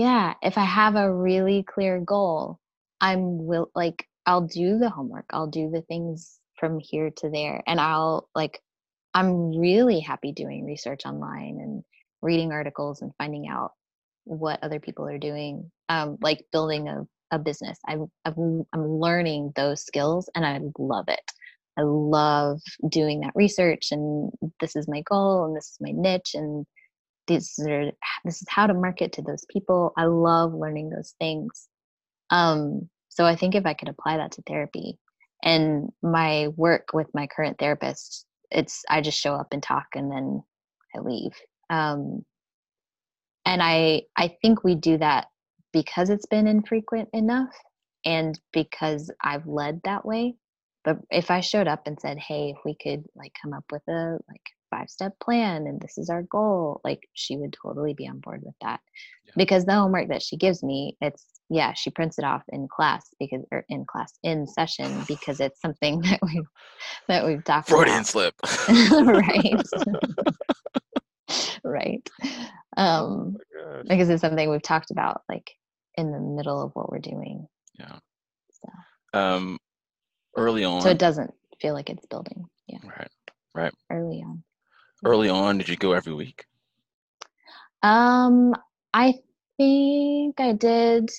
B: yeah, if I have a really clear goal, I'm will like I'll do the homework. I'll do the things from here to there and I'll like I'm really happy doing research online and reading articles and finding out what other people are doing. Um like building a a business. I I'm, I'm learning those skills and I love it. I love doing that research and this is my goal and this is my niche and these are this is how to market to those people. I love learning those things. Um, so I think if I could apply that to therapy and my work with my current therapist, it's I just show up and talk and then I leave. Um, and I I think we do that because it's been infrequent enough and because I've led that way. But if I showed up and said, "Hey, if we could like come up with a like five step plan and this is our goal like she would totally be on board with that. Yeah. because the homework that she gives me it's yeah she prints it off in class because or in class in session because it's something that we that we've talked
A: Freudian
B: about.
A: slip.
B: Right. Right. Um oh because it's something we've talked about like in the middle of what we're doing.
A: Yeah. So. um early on
B: so it doesn't feel like it's building. Yeah.
A: Right. Right.
B: Early on
A: early on? Did you go every week?
B: Um, I think I did.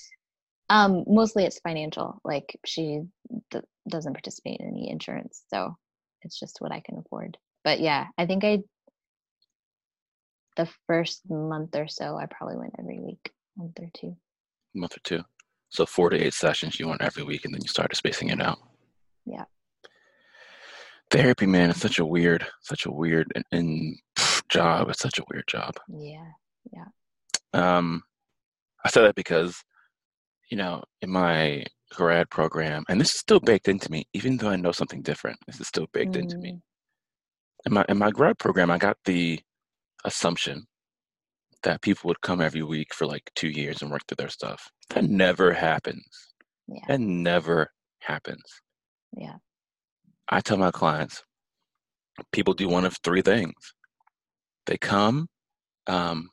B: Um, mostly it's financial. Like she d- doesn't participate in any insurance, so it's just what I can afford. But yeah, I think I the first month or so I probably went every week, month or two.
A: Month or two. So four to eight sessions you went every week, and then you started spacing it out.
B: Yeah
A: therapy man is such a weird such a weird and, and job. It's such a weird job.
B: Yeah yeah.
A: Um i say that because you know in my grad program and this is still baked into me even though i know something different this is still baked mm. into me. Mm. in my in my grad program i got the assumption that people would come every week for like two years and work through their stuff. That never happens.
B: Yeah.
A: that never happens.
B: Yeah
A: I tell my clients, people do one of three things. They come, um,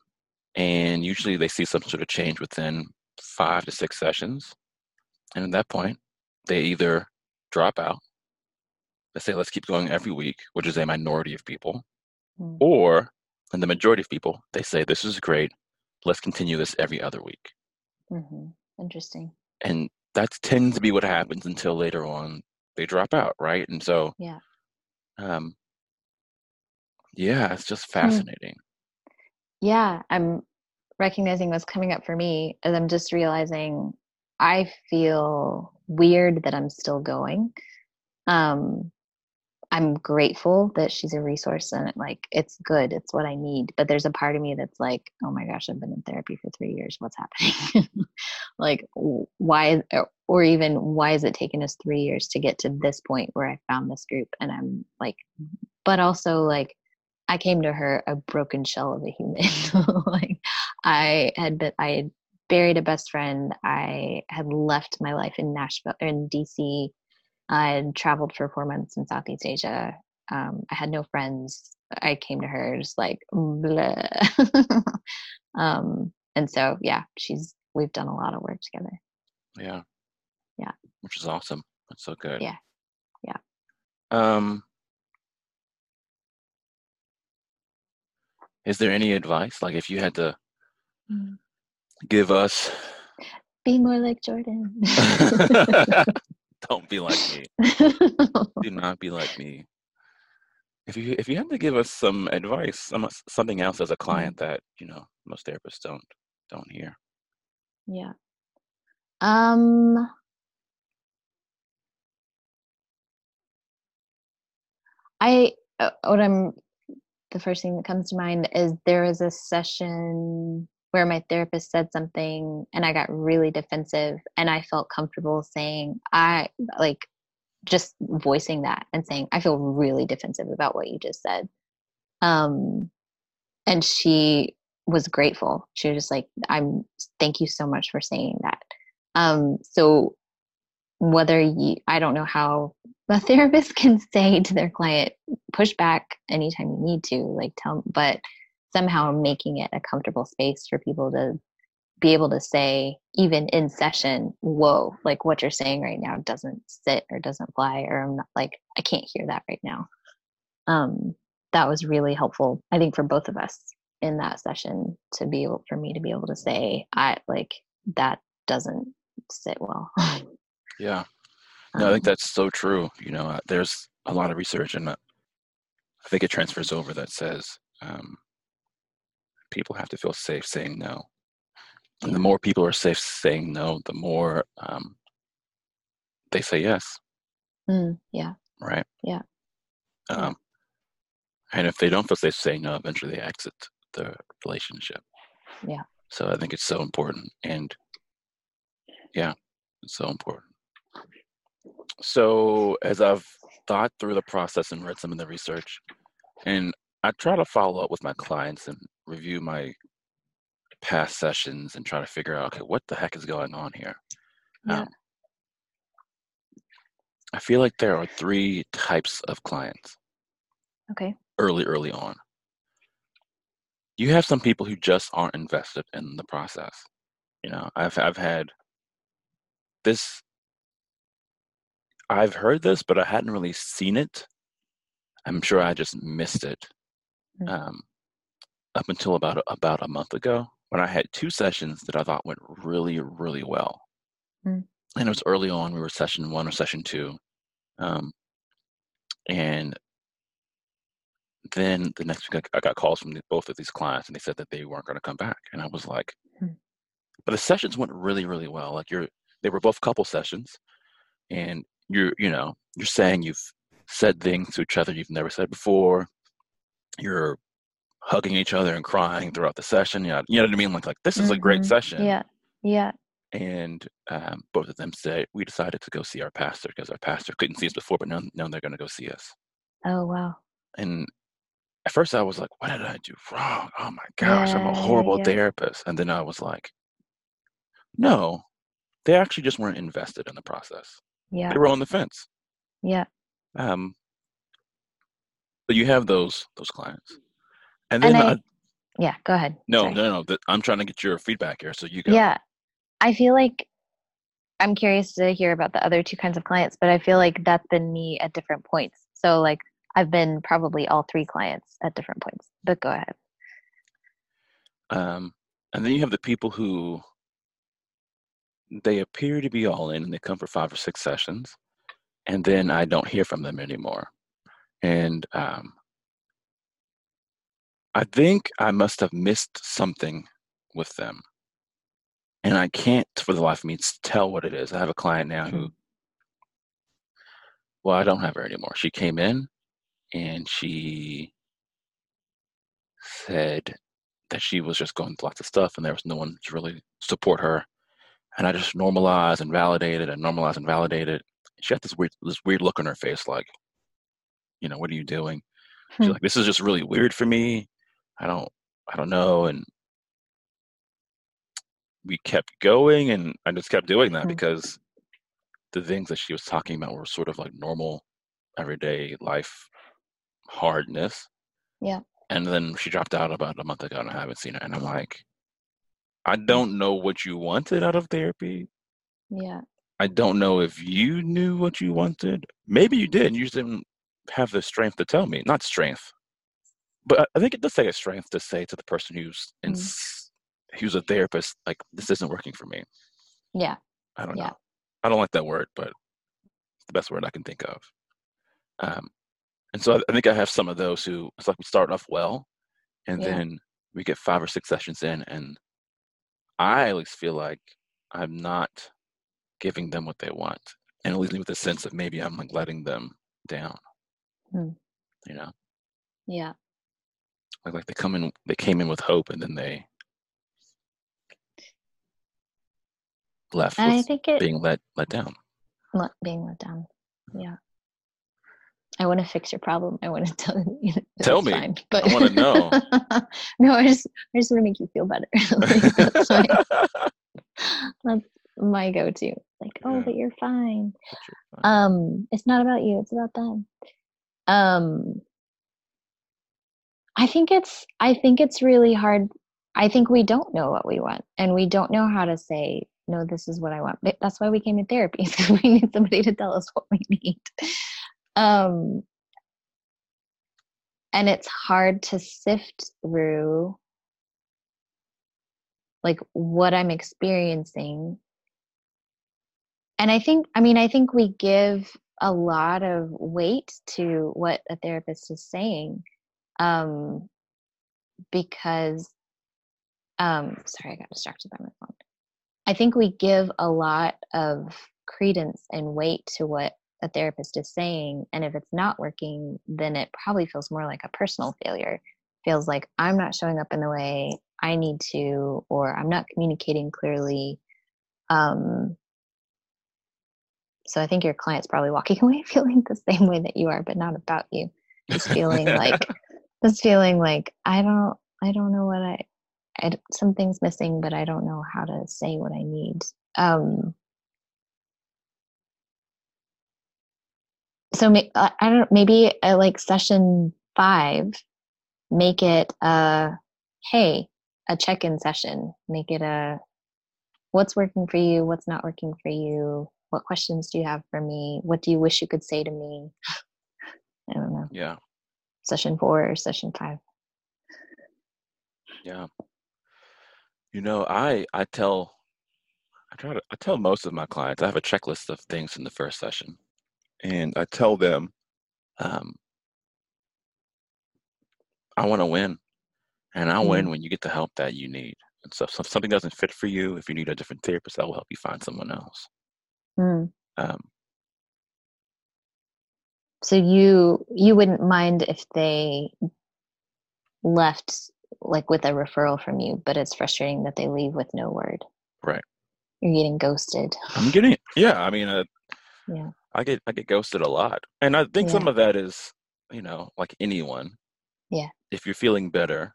A: and usually they see some sort of change within five to six sessions. And at that point, they either drop out, they say, let's keep going every week, which is a minority of people, mm. or, and the majority of people, they say, this is great, let's continue this every other week.
B: Mm-hmm. Interesting.
A: And that tends to be what happens until later on they drop out, right? And so,
B: yeah,
A: um, yeah, it's just hmm. fascinating.
B: Yeah, I'm recognizing what's coming up for me as I'm just realizing I feel weird that I'm still going. Um, I'm grateful that she's a resource and like it's good, it's what I need. But there's a part of me that's like, oh my gosh, I've been in therapy for three years. What's happening? like, why, or even why is it taking us three years to get to this point where I found this group? And I'm like, but also like, I came to her a broken shell of a human. like, I had been, I had buried a best friend. I had left my life in Nashville, in DC I had traveled for four months in Southeast Asia. Um, I had no friends. I came to her just like, um, and so yeah, she's we've done a lot of work together.
A: Yeah.
B: Yeah.
A: Which is awesome. That's so good.
B: Yeah. Yeah.
A: Um. Is there any advice? Like, if you had to mm. give us,
B: be more like Jordan.
A: Don't be like me. Do not be like me. If you if you had to give us some advice, some something else as a mm-hmm. client that you know most therapists don't don't hear.
B: Yeah. Um. I uh, what I'm the first thing that comes to mind is there was a session where my therapist said something and I got really defensive and I felt comfortable saying I like just voicing that and saying I feel really defensive about what you just said. Um and she was grateful. She was just like, I'm thank you so much for saying that. Um, so whether you I don't know how a therapist can say to their client, push back anytime you need to, like tell but somehow making it a comfortable space for people to be able to say even in session whoa like what you're saying right now doesn't sit or doesn't fly or i'm not like i can't hear that right now. Um that was really helpful i think for both of us in that session to be able for me to be able to say i like that doesn't sit well.
A: Yeah. No i think um that's so true you know uh, there's a lot of research and uh, i think it transfers over that says um, people have to feel safe saying no and the more people are safe saying no the more um, they say yes
B: mm, yeah
A: right
B: yeah
A: um, yeah. and if they don't feel safe saying no eventually they exit the relationship.
B: Yeah.
A: So I think it's so important. And yeah, it's so important. So as I've thought through the process and read some of the research, and I try to follow up with my clients and review my past sessions and try to figure out, okay, what the heck is going on here?
B: Yeah. Um,
A: I feel like there are three types of clients.
B: Okay.
A: Early, early on you have some people who just aren't invested in the process. You know, I've I've had this I've heard this, but I hadn't really seen it. I'm sure I just missed it. Mm. Um, up until about about a month ago, when I had two sessions that I thought went really, really well, mm. and it was early on. We were session one or session two, um, and then the next week I got calls from both of these clients and they said that they weren't going to come back. And I was like, hmm. but the sessions went really, really well. Like you're, they were both couple sessions and you're, you know, you're saying you've said things to each other you've never said before. You're hugging each other and crying throughout the session. You know, you know what I mean? Like, like this is mm-hmm. a great
B: mm-hmm.
A: session.
B: Yeah. Yeah.
A: And um, both of them said, we decided to go see our pastor because our pastor couldn't see us before, but now, now they're going to go see us.
B: Oh, wow.
A: And at first I was like, what did I do wrong? Oh my gosh, yeah, I'm a horrible yeah. therapist. And then I was like, no, they actually just weren't invested in the process.
B: Yeah.
A: They were on the fence.
B: Yeah.
A: Um, but you have those those clients. And then
B: and I, yeah, go ahead.
A: No, Sorry. no, no. I'm trying to get your feedback here. So you go.
B: Yeah. I feel like I'm curious to hear about the other two kinds of clients, but I feel like that's been me at different points. So like I've been probably all three clients at different points, but go ahead.
A: Um, and then you have the people who they appear to be all in and they come for five or six sessions, and then I don't hear from them anymore. And um, I think I must have missed something with them. And I can't, for the life of me, tell what it is. I have a client now who, hmm. well, I don't have her anymore. She came in, and she said that she was just going through lots of stuff and there was no one to really support her. And I just normalized and validated and normalized and validated. She had this weird this weird look on her face like, you know, what are you doing? Hmm. She's like, this is just really weird for me. I don't I don't know. And we kept going and I just kept doing that hmm. because the things that she was talking about were sort of like normal everyday life hardness.
B: Yeah.
A: And then she dropped out about a month ago and I haven't seen her. And I'm like, I don't know what you wanted out of therapy.
B: Yeah.
A: I don't know if you knew what you wanted. Maybe you did. You just didn't have the strength to tell me. Not strength. But I think it does take a strength to say to the person who's in, mm. who's a therapist, like, this isn't working for me.
B: Yeah.
A: I don't
B: yeah.
A: know. I don't like that word, but it's the best word I can think of. Um, and so I, think I have some of those who it's like we start off well, and yeah. then we get five or six sessions in, and I at least feel like I'm not giving them what they want, and it leaves me with a sense of maybe I'm like letting them down.
B: Hmm.
A: You know?
B: Yeah.
A: Like like they come in, they came in with hope, and then they left.
B: And I think it
A: being let let down.
B: Let, being let down. Yeah. I want to fix your problem. I want to tell you. Know,
A: tell me.
B: Fine,
A: but I want to know.
B: no, I just I just want to make you feel better. like, that's, my, that's my go-to. Like, oh, yeah. but you're fine. But you're fine. Um, it's not about you. It's about them. Um, I think it's I think it's really hard. I think we don't know what we want, and we don't know how to say no. This is what I want. That's why we came to therapy because we need somebody to tell us what we need. Um, and it's hard to sift through like what I'm experiencing. And I think, I mean, I think we give a lot of weight to what a therapist is saying um, because, um, sorry, I got distracted by my phone. I think we give a lot of credence and weight to what a therapist is saying and if it's not working then it probably feels more like a personal failure feels like i'm not showing up in the way i need to or i'm not communicating clearly um so i think your client's probably walking away feeling the same way that you are but not about you just feeling like just feeling like i don't i don't know what i I, something's missing, but I don't know how to say what I need. Um, so I don't maybe at like session five, make it a hey a check-in session. Make it a what's working for you, what's not working for you, what questions do you have for me, what do you wish you could say to me. I don't know.
A: Yeah.
B: Session four or session five.
A: Yeah. You know, I I tell I try to I tell most of my clients I have a checklist of things in the first session and I tell them, um, I want to win, and I'll mm. win when you get the help that you need. And so, if something doesn't fit for you, if you need a different therapist, that will help you find someone else.
B: Mm. Um, so you you wouldn't mind if they left like with a referral from you, but it's frustrating that they leave with no word.
A: Right.
B: You're getting ghosted.
A: I'm getting yeah. I mean, uh,
B: yeah.
A: I get I get ghosted a lot, and I think yeah. some of that is you know like anyone.
B: Yeah.
A: If you're feeling better.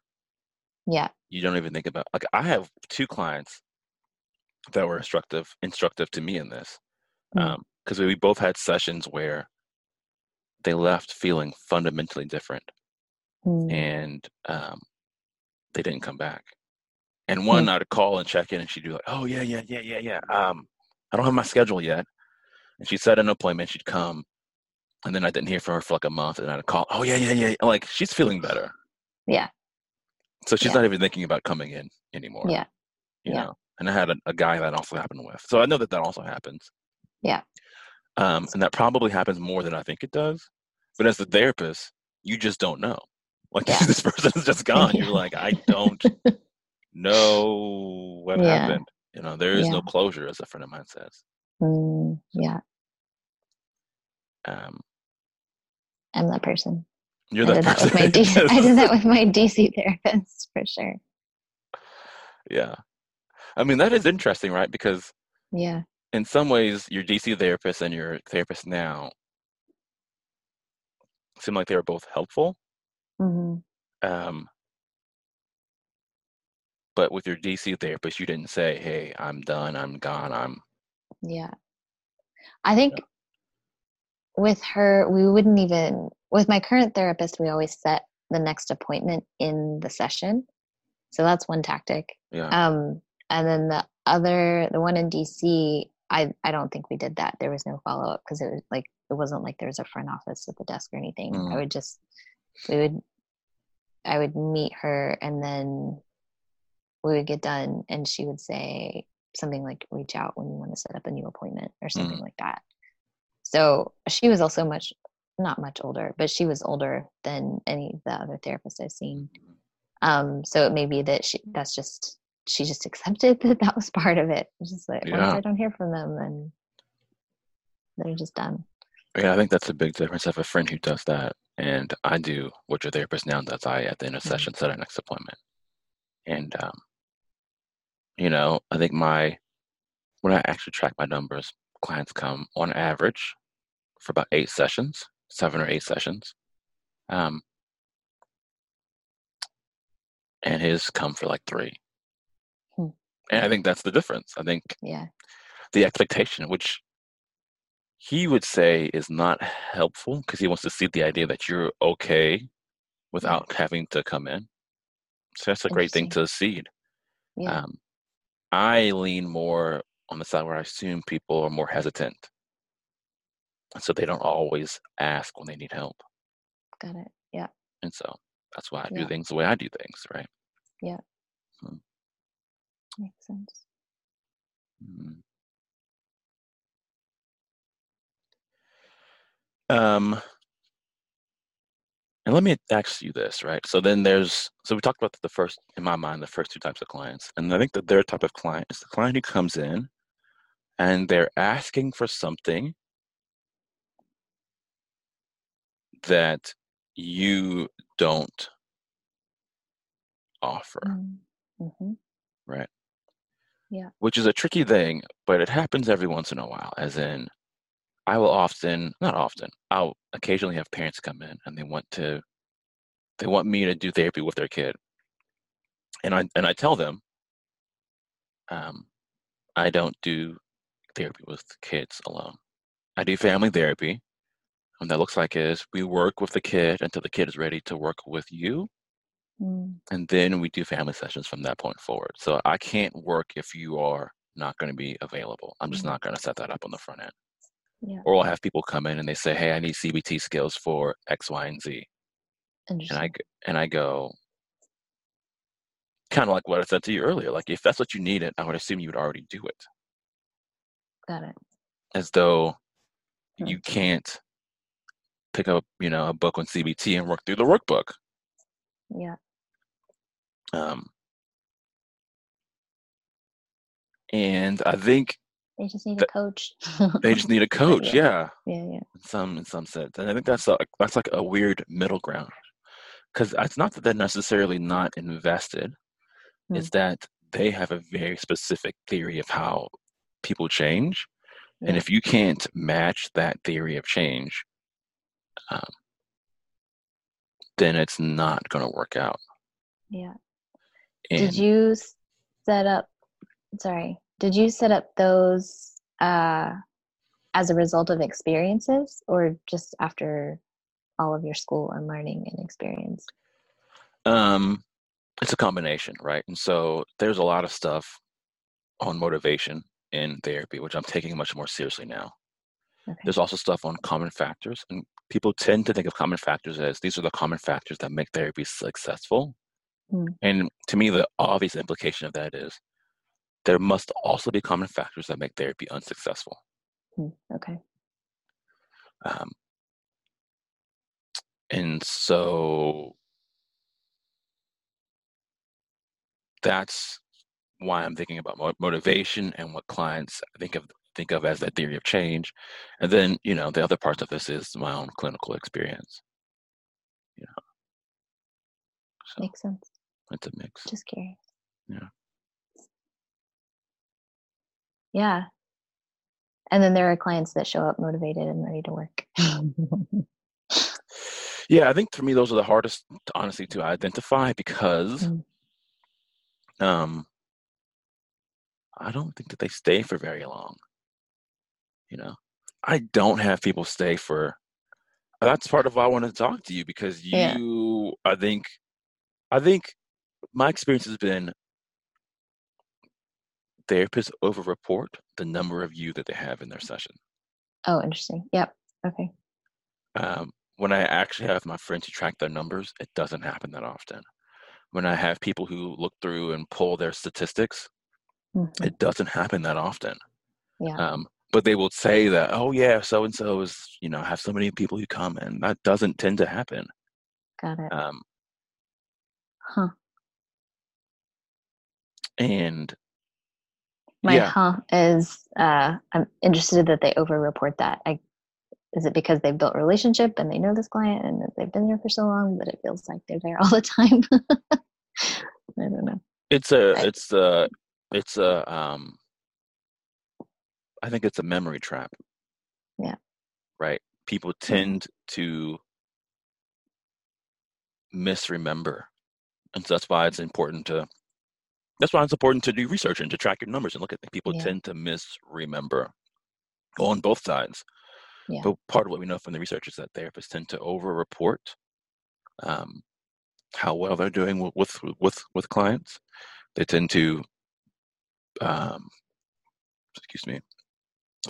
B: Yeah.
A: You don't even think about like I have two clients that were instructive instructive to me in this because mm. um, we both had sessions where they left feeling fundamentally different mm. and um, they didn't come back and one mm. i'd call and check in and she'd be like oh yeah yeah yeah yeah yeah um, i don't have my schedule yet and she'd set an appointment. She'd come, and then I didn't hear from her for like a month, and I'd call. Oh yeah, yeah, yeah. Like she's feeling better.
B: Yeah.
A: So she's
B: yeah.
A: not even thinking about coming in anymore.
B: Yeah.
A: You
B: yeah.
A: know, and I had a, a, guy that also happened with. So I know that that also happens.
B: Yeah.
A: Um, and that probably happens more than I think it does. But as a therapist, you just don't know. Like yeah. this person is just gone. You're like, I don't know what yeah. happened. You know, there is no closure, as a friend of mine says.
B: Mm, yeah.
A: Um,
B: I'm that person.
A: You're that
B: I did person. That DC, I did that with my DC therapist for sure.
A: Yeah. I mean, that is interesting, right? Because
B: yeah,
A: in some ways, your DC therapist and your therapist now seem like they were both helpful.
B: Mm-hmm.
A: Um, but with your DC therapist, you didn't say, "Hey, I'm done. I'm gone. I'm
B: yeah. I think yeah. with her, we wouldn't even, with my current therapist, we always set the next appointment in the session. So that's one tactic.
A: Yeah.
B: Um, and then the other, the one in DC, I, I don't think we did that. There was no follow up because it was like, it wasn't like there was a front office at the desk or anything. Mm. I would just, we would, I would meet her and then we would get done and she would say, something like reach out when you want to set up a new appointment or something mm. like that. So she was also much, not much older, but she was older than any of the other therapists I've seen. Um, so it may be that she, that's just, she just accepted that that was part of it. It's just like, yeah. once I don't hear from them, then they're just done.
A: Yeah, I think that's a big difference. I have a friend who does that, and I do what your therapist now does. I, at the end of session, mm-hmm. set a next appointment. And um, you know, I think my when I actually track my numbers, clients come on average for about eight sessions. seven or eight sessions. Um, and his come for like three.
B: Hmm.
A: And I think that's the difference. I think
B: Yeah.
A: the expectation, which he would say is not helpful because he wants to see the idea that you're okay without having to come in. So that's a great thing to seed.
B: Yeah.
A: Um, I lean more on the side where I assume people are more hesitant. So they don't always ask when they need help.
B: Got it. Yeah.
A: And so that's why I
B: Yeah.
A: do things the way I do things, right? Yeah.
B: Makes sense.
A: Mm. Um, and let me ask you this, right? So then there's, so we talked about the first, in my mind, the first two types of clients. And I think the third type of client is the client who comes in and they're asking for something that you don't offer,
B: Mm-hmm.
A: right?
B: Yeah.
A: Which is a tricky thing, but it happens every once in a while, as in, I will often, not often, I'll occasionally have parents come in and they want to, they want me to do therapy with their kid. And I, and I tell them, um, I don't do therapy with kids alone. I do family therapy. And that looks like is we work with the kid until the kid is ready to work with you.
B: Mm.
A: And then we do family sessions from that point forward. So I can't work if you are not going to be available. I'm just
B: Mhm.
A: not going to set that up on the front end.
B: Yeah.
A: Or I'll have people come in and they say, "Hey, I need CBT skills for X, Y, and Z," and. I and I go, kind of like what I said to you earlier. Like if that's what you needed, I would assume you would already do it.
B: Got it.
A: As though
B: Hmm.
A: you can't pick up, you know, a book on CBT and work through the workbook.
B: Yeah.
A: Um, and I think
B: They just need a coach.
A: they just need a coach.
B: yeah.
A: Yeah.
B: Yeah. Yeah.
A: in some in some sense and i think that's a, that's like a weird middle ground because it's not that they're necessarily not invested
B: Hmm.
A: it's that they have a very specific theory of how people change and if you can't match that theory of change um, then it's not going to work out
B: Yeah.
A: and
B: Did you set up? Sorry. Did you set up those uh, as a result of experiences, or just after all of your school and learning and experience?
A: um, it's a combination right and so there's a lot of stuff on motivation in therapy which i'm taking much more seriously now
B: Okay.
A: There's also stuff on common factors, and people tend to think of common factors as these are the common factors that make therapy successful.
B: Hmm.
A: And to me, the obvious implication of that is there must also be common factors that make therapy unsuccessful.
B: Hmm, Okay.
A: Um, and so that's why I'm thinking about motivation and what clients think of think of as that theory of change. And then, you know, the other part of this is my own clinical experience. You know, so
B: Makes sense.
A: it's a mix.
B: Just curious.
A: Yeah.
B: Yeah. And then there are clients that show up motivated and ready to work.
A: Yeah, I think for me those are the hardest, honestly, to identify because
B: Mm.
A: um, I don't think that they stay for very long. You know, I don't have people stay for. That's part of why I want to talk to you because
B: Yeah.
A: you, I think, I think my experience has been therapists overreport the number of you that they have in their session.
B: oh, interesting. Yep. Okay.
A: Um, when I actually have my friends who track their numbers, it doesn't happen that often. When I have people who look through and pull their statistics,
B: Mhm.
A: it doesn't happen that often.
B: Yeah.
A: Um, but they will say that, oh yeah, so and so is, you know, have so many people who come, and that doesn't tend to happen.
B: Got it.
A: Um,
B: Huh.
A: and
B: My
A: yeah.
B: huh is uh, I'm interested that they overreport that. I is it because they've built a relationship and they know this client and that they've been there for so long that it feels like they're there all the time. I don't know.
A: it's a,
B: I-
A: it's a, it's a, um, I think it's a memory trap.
B: Yeah.
A: Right. people tend to misremember. And so that's why it's important to that's why it's important to do research and to track your numbers and look at things. People
B: Yeah.
A: tend to misremember on both sides.
B: Yeah.
A: But part of what we know from the research is that therapists tend to over-report um, how well they're doing with with with, clients. They tend to, um, excuse me,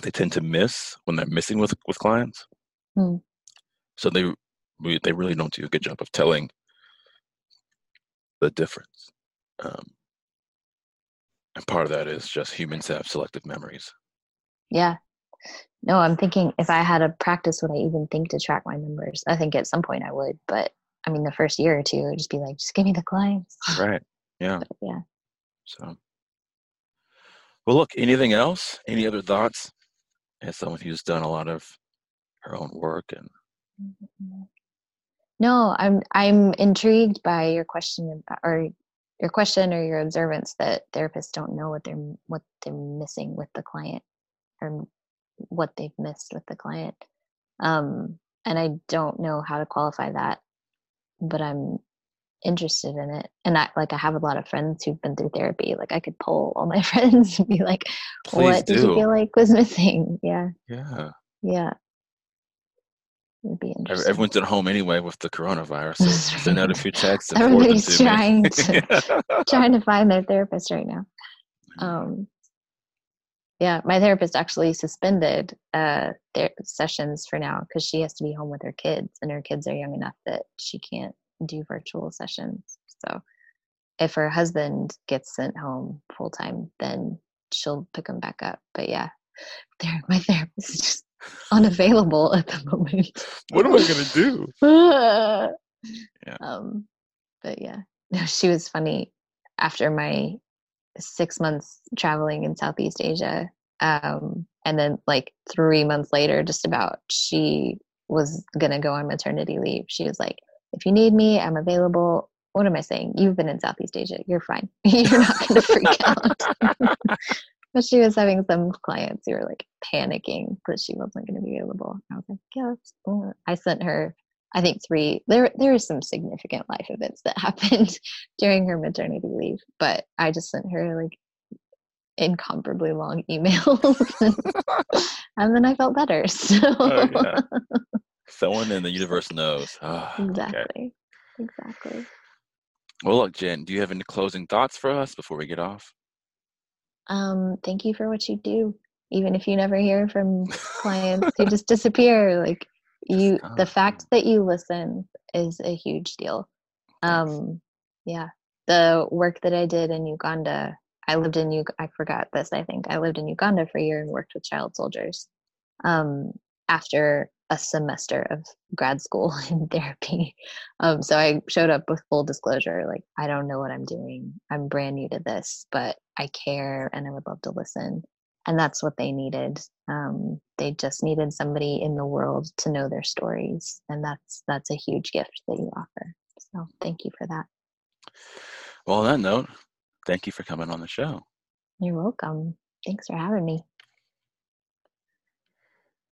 A: they tend to miss when they're missing with with clients.
B: Hmm.
A: So they they really don't do a good job of telling the difference. Um, and part of that is just humans have selective memories.
B: Yeah. No, I'm thinking if I had a practice, would I even think to track my numbers? I think at some point I would, but I mean, the first year or two, I'd just be like, just give me the clients.
A: Right. Yeah.
B: But yeah.
A: So, well, look. Anything else? Any other thoughts? As someone who's done a lot of her own work and mm-hmm.
B: No, I'm I'm intrigued by your question uh, or your question or your observance that therapists don't know what they're what they're missing with the client or what they've missed with the client. Um, and I don't know how to qualify that, but I'm interested in it. And I like I have a lot of friends who've been through therapy. Like I could poll all my friends and be like,
A: please
B: "What did you feel like was missing?" Yeah,
A: Yeah.
B: yeah. It'd be interesting.
A: Everyone's at home anyway with the coronavirus. So send out a few texts
B: Everybody's trying to trying to find their therapist right now. Um, yeah, my therapist actually suspended uh, their sessions for now because she has to be home with her kids, and her kids are young enough that she can't do virtual sessions. So, if her husband gets sent home full time, then she'll pick him back up. But yeah, there, my therapist is just unavailable at the moment.
A: what am I gonna do? Yeah.
B: Um, but yeah, no, she was funny. After my six months traveling in Southeast Asia, um, and then like three months later, just about, she was gonna go on maternity leave. She was like, "If you need me, I'm available." What am I saying? You've been in Southeast Asia. You're fine. You're not gonna freak out. But she was having some clients who were like panicking that she wasn't going to be available. I was like, yeah, cool. I sent her, I think three. There, there were some significant life events that happened during her maternity leave, but I just sent her like incomparably long emails, and then I felt better. So
A: Oh, yeah. Someone in the universe knows. Okay.
B: exactly, exactly.
A: Well, look, Jen, do you have any closing thoughts for us before we get off?
B: Um, thank you for what you do, even if you never hear from clients who just disappear. Like you, the fact that you listen is a huge deal. Um, yeah, the work that I did in Uganda, I lived in Ug. I forgot this. I think I lived in Uganda for a year and worked with child soldiers. Um, after a semester of grad school in therapy, um, so I showed up with full disclosure, like I don't know what I'm doing. I'm brand new to this, but I care and I would love to listen. And that's what they needed. Um, they just needed somebody in the world to know their stories, and that's that's a huge gift that you offer. So thank you for that.
A: Well, on that note, thank you for coming on the show.
B: You're welcome. Thanks for having me.